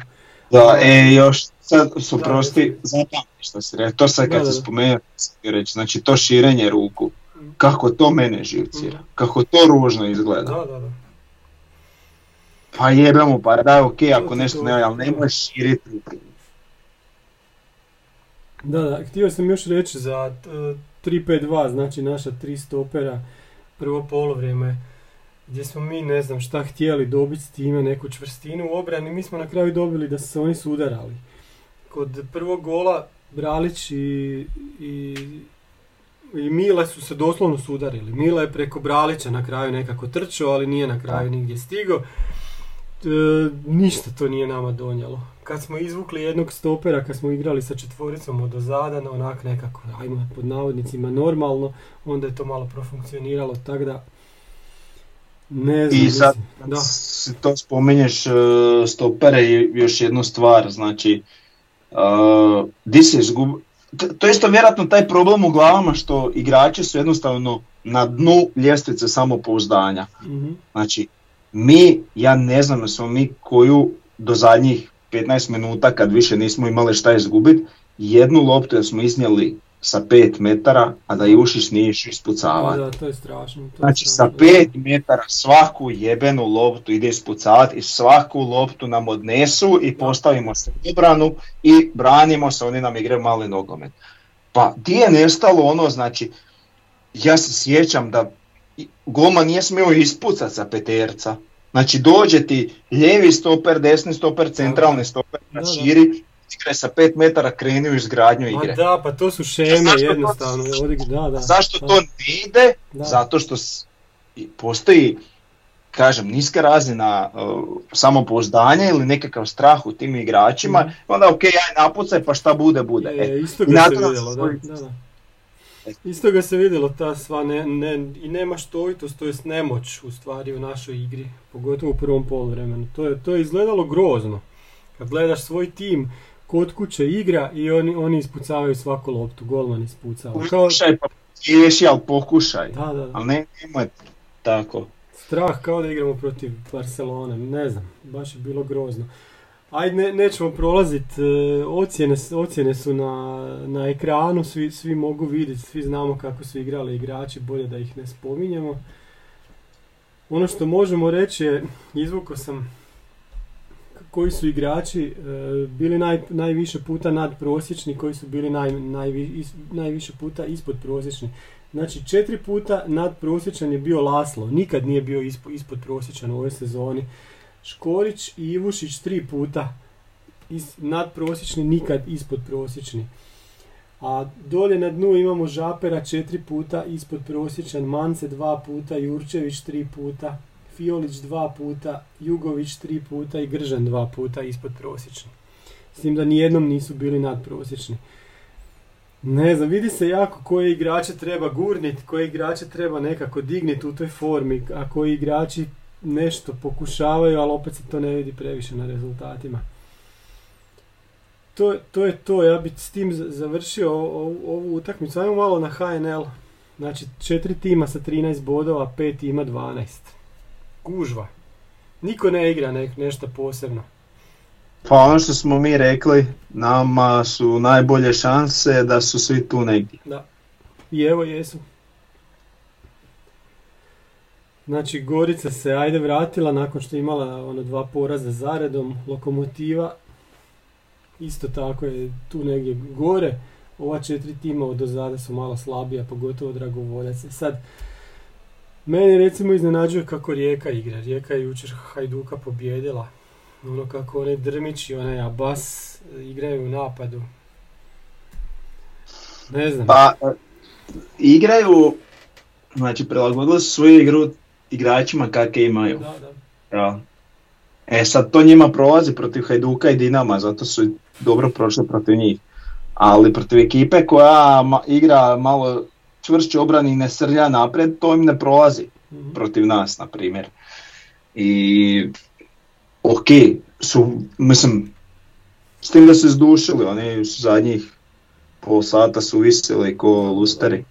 Da, e, još sad su prosti, zapamti što si rekao, to sad kad Da, da, se da. spomenuo, reći, znači to širenje ruku, kako to mene živcira, Mhm. kako to ružno izgleda. Da, da, da. Pa jebemo, pa da, ok, ako To- nešto to- ne, ali nemoj širiti ruku. Da, da, htio sam još reći za e, 3-5-2, znači naša tri stopera, prvo polovrijeme, gdje smo mi ne znam šta htjeli dobiti s time, neku čvrstinu u obrani, mi smo na kraju dobili da su se oni sudarali. Kod prvog gola Bralić i, i, i Mile su se doslovno sudarili. Mile je preko Bralića na kraju nekako trčao, ali nije na kraju nigdje stigao. ništa to nije nama donijelo. Kad smo izvukli jednog stopera, kad smo igrali sa četvoricom od ozada, onak nekako, ajmo pod navodnicima normalno, onda je to malo profunkcioniralo, tako da ne znam, I sad da. to spominješ e, stopere i još jednu stvar, znači e, di se izgub... To je isto vjerojatno taj problem u glavama što igrači su jednostavno na dnu ljestvice samopouzdanja. Mhm. Znači, mi, ja ne znam da smo mi koju do zadnjih 15 minuta kad više nismo imali šta izgubiti, jednu loptu smo iznijeli sa 5 metara, a da Jušić nije išao ispucavati. Da, to je strašno. To je Znači sa strašno. 5 metara svaku jebenu loptu ide ispucavati i svaku loptu nam odnesu i postavimo se u obranu i branimo se, oni nam igraju mali nogomet. Pa di je nestalo ono, znači, ja se sjećam da golman nije smio ispucat sa peterca. Znači dođe ti lijevi stoper, desni stoper, centralni stoper, da. širi, igra sa 5 metara kreni u izgradnju igre. da, pa to su šeme Zašto to- jednostavno. odig- da, da, Zašto da, to ne ide? da. Zato što postoji, kažem, niska razina uh, samopouzdanja ili nekakav strah u tim igračima, Mhm. onda ok, aj napucaj pa šta bude, bude. Je, E, isto i ga na se to vidjelo, da, da, da. Isto ga se vidjelo ta sva ne, ne, i nema štovitost, to jest nemoć u stvari u našoj igri, pogotovo u prvom poluvremenu. To je, to je izgledalo grozno. Kad gledaš svoj tim kod kuće igra i oni, oni ispucavaju svaku loptu, golman ispucava. Pokušaj pa riješi, ali pokušaj. da, da, da. Ali ne, nemoj tako. Strah kao da igramo protiv Barcelone, ne znam, baš je bilo grozno. Ajde, ne, nećemo prolaziti, ocjene, s- ocjene su na, na ekranu, svi, svi mogu vidjeti, svi znamo kako su igrali igrači, bolje da ih ne spominjemo. Ono što možemo reći je, izvukao sam koji su igrači e, bili naj, najviše puta nadprosječni, koji su bili naj, najvi- is- najviše puta ispod prosječni. Znači četiri puta nadprosječan je bio Laslo, nikad nije bio ispo, ispod prosječan u ovoj sezoni. Škorić i Ivušić tri puta nadprosječni, nikad ispod prosječni. A dolje na dnu imamo Žapera četiri puta ispod prosječan, Mance dva puta, Jurčević tri puta, Fiolić dva puta, Jugović tri puta i Gržan dva puta ispod prosječni. S tim da nijednom nisu bili nadprosječni. Ne znam, vidi se jako koje igrače treba gurnit, koje igrače treba nekako dignit u toj formi, a koji igrači nešto pokušavaju, ali opet se to ne vidi previše na rezultatima. To, to je to, ja bih s tim završio o- o- ovu utakmicu. Ajmo malo na HNL. Znači, četiri tima sa 13 bodova, pet ima 12. Gužva. Niko ne igra nek, nešto posebno. Pa ono što smo mi rekli, nama su najbolje šanse da su svi tu negdje. Da. I evo jesu. Znači Gorica se ajde vratila nakon što je imala ono dva poraza zaredom. Lokomotiva isto tako je tu negdje gore. Ova četiri tima od ozada su malo slabija, pogotovo Dragovoljac. E Sad, mene recimo iznenađuje kako Rijeka igra. Rijeka je jučer Hajduka pobjedila. Ono kako onaj Drmić i onaj Abbas igraju u napadu. Ne znam. Pa e, igraju, znači prilagodili su svoju igru igračima kakve imaju. Da, da. Ja. E sad to njima prolazi protiv Hajduka i Dinama, zato su dobro prošli protiv njih. Ali protiv ekipe koja ma- igra malo čvršće obrani i ne srlja naprijed, to im ne prolazi Mhm. protiv nas, na primjer. I ok, su, mislim, s tim da su izdušili, oni su zadnjih pol sata su visili ko lusteri.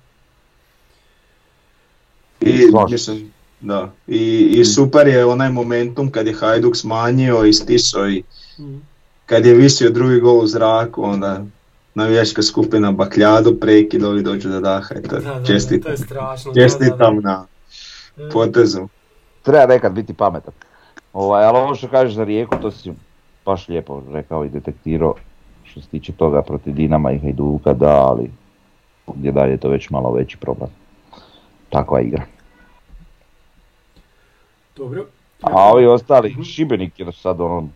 I, mislim, da, i, i super je onaj momentum kad je Hajduk smanjio i stisao i Mhm. kad je visio drugi gol u zraku, onda navijačka skupina bakljadu, prekid, ovi dođu da daha to Da, da, da, čestitam, to je strašno. da, čestitam da, na da. potezu. Treba nekad biti pametan. Ovaj, ali ovo što kažeš za Rijeku, to si baš lijepo rekao i detektirao što se tiče toga protiv Dinama i Hajduka, da, ali gdje dalje je to već malo veći problem. Takva igra. Dobro. A ovi ostali. Šibenik je sad ono,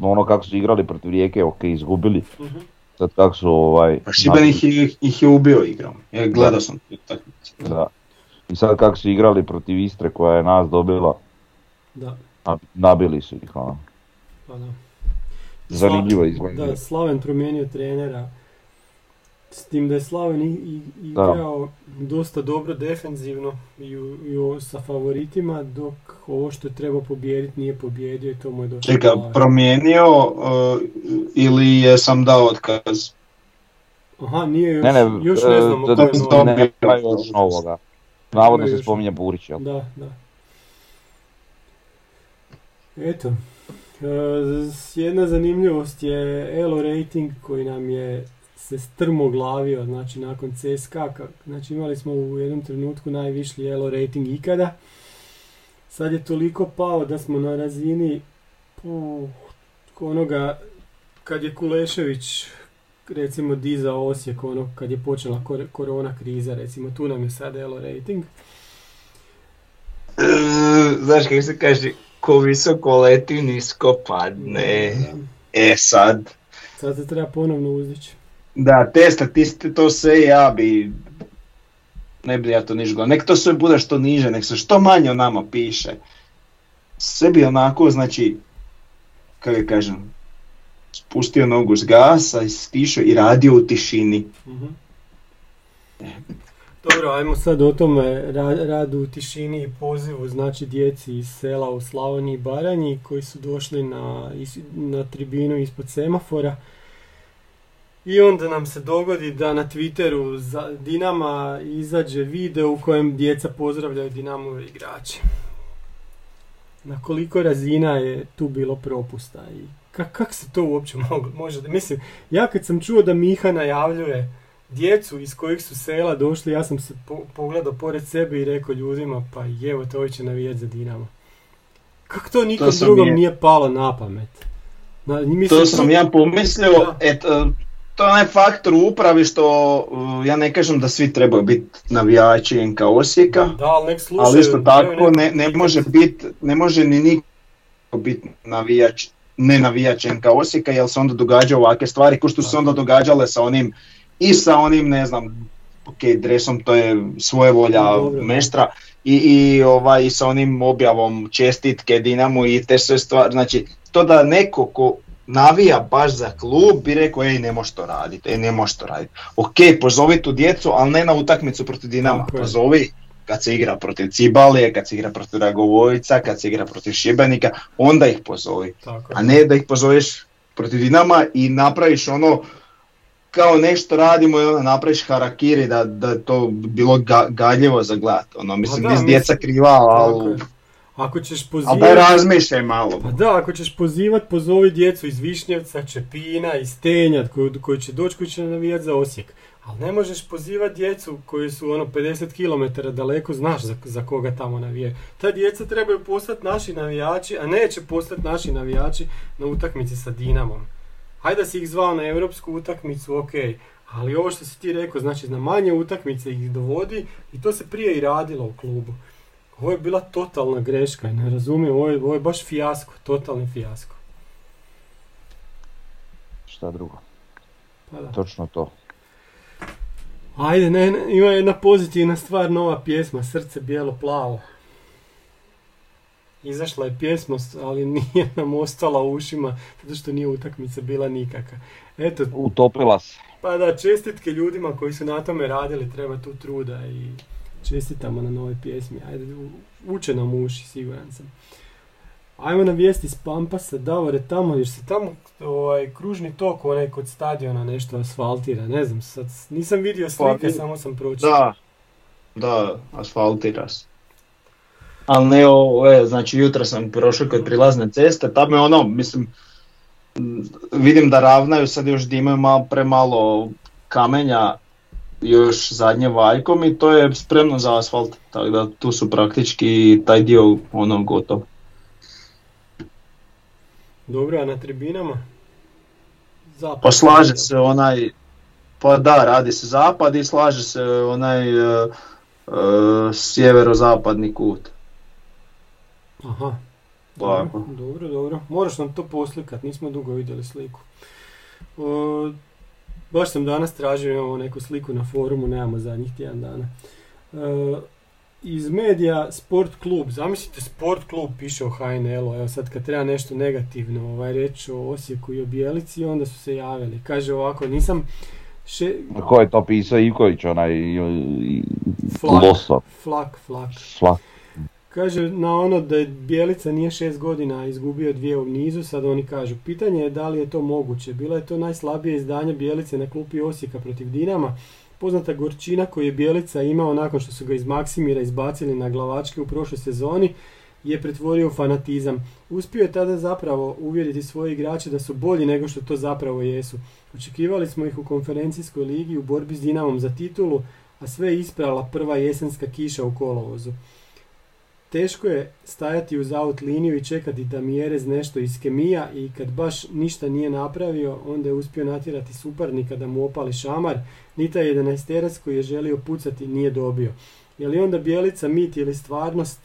ono kako su igrali protiv Rijeke, ok, izgubili. Mhm. Sad kako su ovaj... Pa Šibenik ih, ih je ubio igrom, ja gledao sam tu utakmicu. Da. I sad kako su igrali protiv Istre koja je nas dobila, Da. A, nabili su ih, ono. Pa da. Zanimljivo izgleda. Da, Slaven promijenio trenera. S tim da je Slaven i, i, Da. igrao dosta dobro defenzivno i, u- i u- sa favoritima, dok ovo što je trebao pobijediti nije pobijedio i to mu je došlo. Čekaj, promijenio uh, ili je sam dao otkaz? Aha, nije još, Ne, ne, još ne e, znamo novi. da- ne, nema još novoga. Navodno se spominje Burić, jel? Da, da. Eto, e, jedna zanimljivost je Elo rating koji nam je se strmoglavio, znači nakon CSKA, ka- znači imali smo u jednom trenutku najvišlji Elo rating ikada. Sad je toliko pao da smo na razini uh, onoga kad je Kulešević recimo dizao Osijek ono kad je počela kor- korona kriza recimo tu nam je sad Elo rating. E, Znaš kako se kaže, ko visoko leti, nisko padne. E sad, Sad se treba ponovno uzdići. Da, te statiste, to sve ja bi, ne bi ja to niš gledao. Nek to sve bude što niže, nek se što manje o nama piše. Sve bi onako, znači, kako da kažem, spustio nogu s gasa i stišao i radio u tišini. Mhm. Dobro, ajmo sad o tome ra- radu u tišini i pozivu, znači djeci iz sela u Slavoniji i Baranji koji su došli na, na tribinu ispod semafora. I onda nam se dogodi da na Twitteru za Dinama izađe video u kojem djeca pozdravljaju Dinamove igrače. Na koliko razina je tu bilo propusta i ka- kak se to uopće moglo, može, mislim, ja kad sam čuo da Miha najavljuje djecu iz kojih su sela došli, ja sam se po- pogledao pored sebe i rekao ljudima, pa evo to će navijati za Dinamo. Kako to nikom To drugom i- nije palo na pamet? Na, mislim, To sam ja pomislio, Da. et, to je onaj faktor u upravi što, uh, ja ne kažem da svi trebaju biti navijači NK Osijeka, Da, ali nek slušaju. ali isto tako ne, ne može biti, ne može ni niko biti navijač, ne navijač NK Osijeka, jer se onda događaju ovakve stvari, ko što su se onda događale sa onim, i sa onim, ne znam, ok, dresom to je svoje volja meštra, i, i ovaj, i sa onim objavom čestitke Dinamo i te sve stvari, znači to da neko ko navija baš za klub bi rekao ej ne možeš to raditi, ej ne možeš to raditi. Ok, pozovi tu djecu, ali ne na utakmicu protiv Dinama, je. pozovi kad se igra protiv Cibalije, kad se igra protiv Dragovojica, kad se igra protiv Šibenika, onda ih pozovi. Tako. A ne da ih pozoveš protiv Dinama i napraviš ono kao nešto radimo i onda napraviš harakiri da, da to bilo ga, gadljivo za gledat. Ono, mislim, da, nis mislim, djeca kriva, ali. Ako ćeš ali pozivati... daj razmišljaj malo. Pa da, ako ćeš pozivat, pozovi djecu iz Višnjevca, Čepina, iz Tenjad, koji, koji će doći, koji će navijat za Osijek. Ali ne možeš pozivat djecu koji su ono 50 km daleko, znaš za, za koga tamo navije. Ta djeca trebaju postati naši navijači, a neće postati naši navijači na utakmici sa Dinamom. Hajde da si ih zvao na europsku utakmicu, ok, ali ovo što si ti rekao, znači na manje utakmice ih dovodi i to se prije i radilo u klubu. Ovo je bila totalna greška, ne razumijem, ovo je, ovo je baš fijasko, totalni fijasko. Šta drugo? Pa da. Točno to. Ajde, ne, ne, ima jedna pozitivna stvar, nova pjesma, Srce bijelo plavo. Izašla je pjesma, ali nije nam ostala u ušima, zato što nije utakmica bila nikakva. Eto, Utopila se. pa da, čestitke ljudima koji su na tome radili, treba tu truda i čestitamo na novoj pjesmi. Ajde, uče nam uši, siguran sam. Ajmo na vijesti iz Pampasa, Davore, tamo, jer se tamo ovaj, kružni tok, onaj kod stadiona nešto asfaltira, ne znam, sad nisam vidio slike, vi- samo sam pročitao. Da, da, asfaltira se. Ali ne ovo, je, znači jutra sam prošao kod prilazne ceste, tamo je ono, mislim, vidim da ravnaju, sad još da imaju malo premalo kamenja, još zadnje valjkom i to je spremno za asfalt, tako da tu su praktički taj dio ono gotov. Dobro, a na tribinama? Zapad. Pa slaže se onaj, pa da, radi se zapad i slaže se onaj e, e, sjeverozapadni kut. Aha. Dobro, dobro, dobro. Moraš nam to poslikat, nismo dugo vidjeli sliku. O, baš sam danas tražio, imamo neku sliku na forumu, nemamo zadnjih tjedan dana. E, iz medija Sport klub, zamislite Sport klub piše o HNL-u, evo sad kad treba nešto negativno ovaj, reći o Osijeku i o Bijelici, onda su se javili. Kaže ovako, nisam... Še... Ko je to pisao Ivković, onaj Flak, flak, flak. Flak. Kaže na ono da je Bjelica nije šest godina izgubio dvije u nizu, sad oni kažu. Pitanje je da li je to moguće. Bilo je to najslabije izdanje Bjelice na klupi Osijeka protiv Dinama. Poznata gorčina koju je Bjelica imao nakon što su ga iz Maksimira izbacili na glavačke u prošloj sezoni je pretvorio u fanatizam. Uspio je tada zapravo uvjeriti svoje igrače da su bolji nego što to zapravo jesu. Očekivali smo ih u konferencijskoj ligi u borbi s Dinamom za titulu, a sve je isprala prva jesenska kiša u kolovozu. Teško je stajati uz out liniju i čekati da Mjerez nešto iz kemija i kad baš ništa nije napravio, onda je uspio natjerati suparnika da mu opali šamar, ni taj 11 koji je želio pucati nije dobio. Je li onda Bjelica mit ili stvarnost,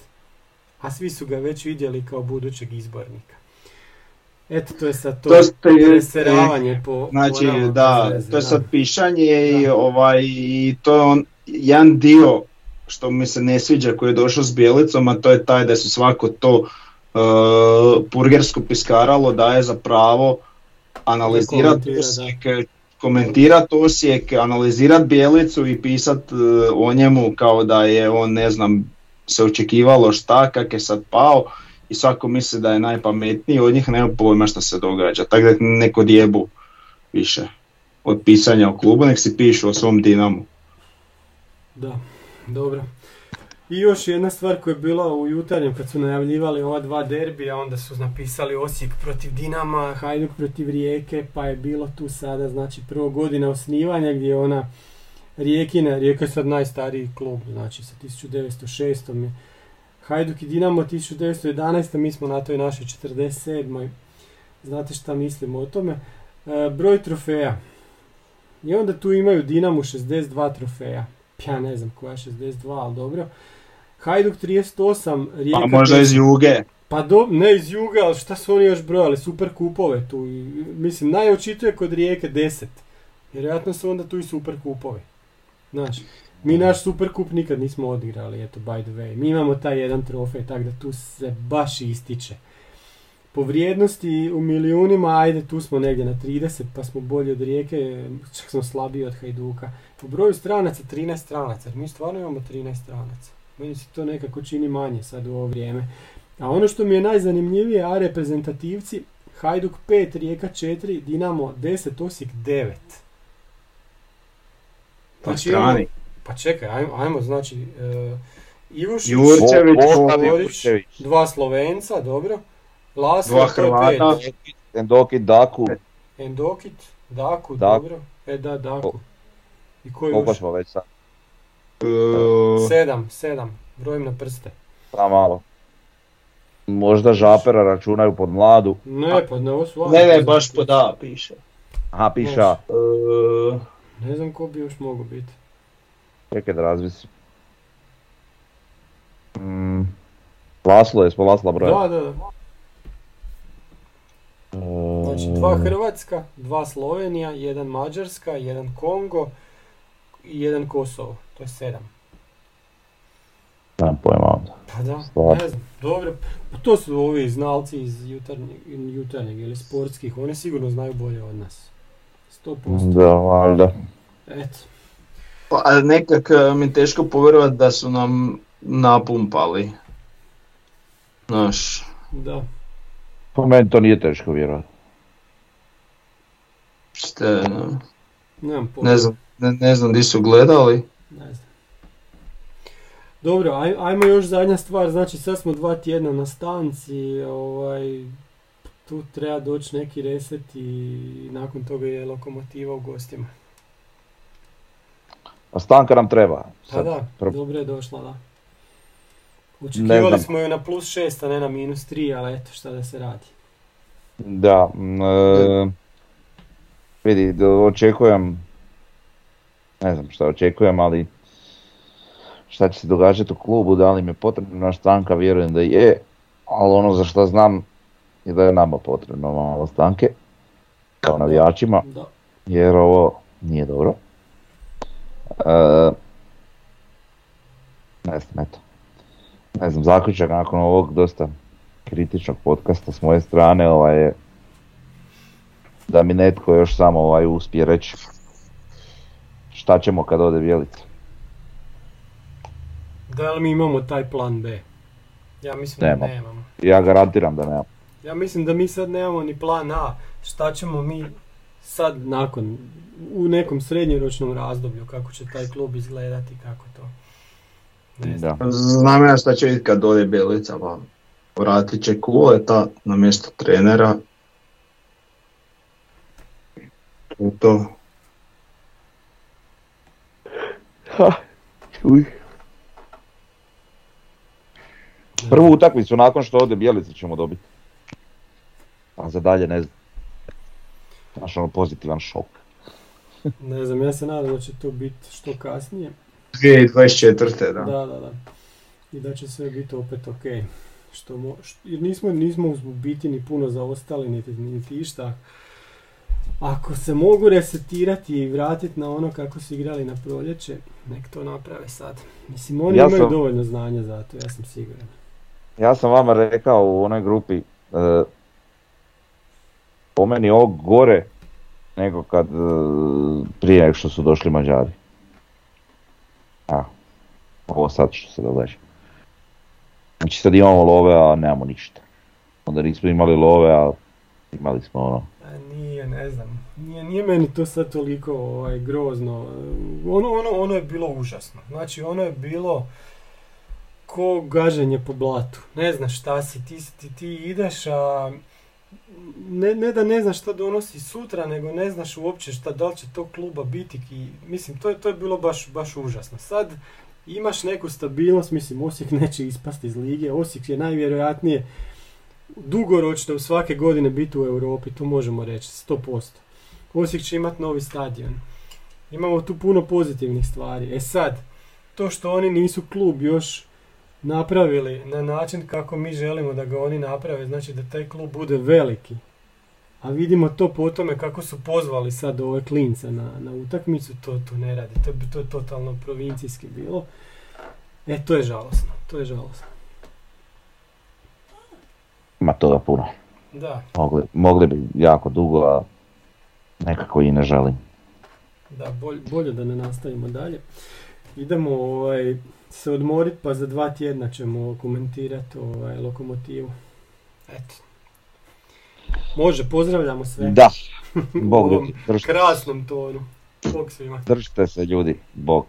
a svi su ga već vidjeli kao budućeg izbornika. Eto, to je sad to, To preseravanje po, Znači, po da, to je sad pišanje i ovaj, i to je on, jedan dio što mi se ne sviđa koji je došao s Bjelicom, a to je taj da su svako to uh, purgersko piskaralo daje za pravo analizirati. Osijek, komentirati Osijek, analizirati Bjelicu i pisati o njemu kao da je on, ne znam, se očekivalo šta, kak je sad pao i svako misli da je najpametniji, od njih nema pojma šta se događa, tako da neko djebu više od pisanja o klubu, nek si pišu o svom Dinamu. Da, dobro. I još jedna stvar koja je bila u jutarnjem kad su najavljivali ova dva derbija, onda su napisali Osijek protiv Dinama, Hajduk protiv Rijeke, pa je bilo tu sada, znači prvo godina osnivanja gdje je ona Rijekina, Rijeka je sad najstariji klub, znači sa 1906. je Hajduk i Dinamo 1911. mi smo na toj našoj 47. Znate šta mislimo o tome. E, broj trofeja. I onda tu imaju Dinamo 62 trofeja. Ja ne znam koja je 62, ali dobro. Hajduk 38, Rijeka... A možda 50. iz Juge. Pa do, ne iz Juga, ali šta su oni još brojali? Super kupove tu. Mislim, najočituje kod Rijeke 10. Vjerojatno su onda tu i super kupovi. Znaš, mi naš super kup nikad nismo odigrali, eto, by the way. Mi imamo taj jedan trofej, tako da tu se baš ističe. Po vrijednosti u milijunima, ajde, tu smo negdje na 30, pa smo bolji od Rijeke, čak smo slabiji od Hajduka. Po broju stranaca, 13 stranaca, jer mi stvarno imamo 13 stranaca. Meni se to nekako čini manje sad u ovo vrijeme. A ono što mi je najzanimljivije, a reprezentativci, Hajduk 5, Rijeka 4, Dinamo 10, Osijek 9. Po Znači, imamo-. Pa čekaj, ajmo, ajmo znači, uh, Ivušić, Jurčević, dva Slovenca, dobro. Laslo, Dva Hrvata. pet. Endoki, Daku, Endokit, Daku, Daku. dobro. E da, Daku. I koji koliko još? smo već sad, Uh, Sedam, sedam. Brojim na prste. samo malo. Možda Žapera računaju pod mladu, Ne, pa ne, ovo su ne, ne, baš pod A piše. aha piša, Uh, Ne znam ko bi još mogao biti. čekaj da razvisim. Mm, Laslo, jesmo Lasla broja? Da, da, da. Znači dva Hrvatska, dva Slovenija, jedan Mađarska, jedan Kongo i jedan Kosovo. To je sedam. Nemam pojma onda. Pa da, Stvarno. ne znam, dobro. Pa to su ovi znalci iz jutarnjeg, jutarnjeg ili sportskih, oni sigurno znaju bolje od nas. 100%. Da, valjda. Eto. pa nekak uh, mi je teško povjerovati da su nam napumpali. Znaš, Da. Po meni to nije teško vjerovati. šta je, ne, znam, ne, ne znam di su gledali. Ne znam. Dobro, aj, ajmo još zadnja stvar, znači sad smo dva tjedna na stanci, ovaj, tu treba doći neki reset i nakon toga je lokomotiva u gostima. A stanka nam treba. Pa Sad, da, pro- dobro je došla, da. Očekivali smo ju na plus 6, a ne na minus 3, ali eto šta da se radi. Da, e, vidi, očekujem, ne znam šta očekujem, ali šta će se događati u klubu, da li mi je potrebna stanka, vjerujem da je, ali ono za što znam je da je nama potrebno malo stanke, kao navijačima, Da. jer ovo nije dobro. E, ne znam, eto, ne znam, zaključak nakon ovog dosta kritičnog podcasta s moje strane ovaj je da mi netko još samo ovaj uspije reći šta ćemo kad ode Bjelica. Da li mi imamo taj plan B? Ja mislim da Nemamo. nemamo. Ja garantiram da nemam. Ja mislim da mi sad nemamo ni plan A. Šta ćemo mi sad nakon, u nekom srednjoročnom razdoblju, kako će taj klub izgledati, kako to. Da. Znam ja šta će vidjeti kad ode Bjelica, pa vratit će Kuleta na mjesto trenera. I to. Uj. Prvu utakmicu nakon što ode Bjelica ćemo dobiti. A za dalje ne znam. Znaš ono pozitivan šok. Ne znam, ja se nadam da će to biti što kasnije. 2024. da. Da, da, da. I da će sve biti opet ok. Što mo, š- jer nismo, nismo u biti ni puno zaostali, niti, niti išta. Ako se mogu resetirati i vratiti na ono kako su igrali na proljeće, nek to naprave sad. Mislim, oni Ja imaju sam- dovoljno znanja za to, ja sam siguran. Ja sam vama rekao u onoj grupi, e, po meni ovo gore nego kad e, prije nego što su došli Mađari. Ovo sad što se događa. Znači sad imamo love, a nemamo ništa. Onda nismo imali love, a imali smo ono. A nije, ne znam. Nije, nije meni to sad toliko ovaj, grozno. Ono, ono, ono je bilo užasno. Znači, ono je bilo ko gaženje po blatu. Ne znaš šta si, ti, ti, ti ideš, a ne, ne da ne znaš šta donosi sutra, nego ne znaš uopće šta, da li će tog kluba biti. I, mislim, to je, to je bilo baš, baš užasno. Sad imaš neku stabilnost, mislim, Osijek neće ispasti iz lige. Osijek je najvjerojatnije dugoročno u svake godine biti u Europi, to možemo reći, 100%. Osijek će imati novi stadion. Imamo tu puno pozitivnih stvari. E sad, to što oni nisu klub još napravili na način kako mi želimo da ga oni naprave, znači da taj klub bude veliki. A vidimo to po tome kako su pozvali sad ove klince na, na utakmicu, to, to ne radi. To, bi- to je totalno provincijski bilo. E, to je žalosno, to je žalosno. Ima toga puno. Da, Mogli, mogli bi jako dugo, a nekako i ne želim. Da, bolje, bolje da ne nastavimo dalje. Idemo ovaj, se odmorit pa za dva tjedna ćemo komentirati ovaj, lokomotivu. Eto. Može, pozdravljamo sve. Da, U Bog ovom ljudi, držite, krasnom tonu. Bog svima. držite se ljudi, Bog.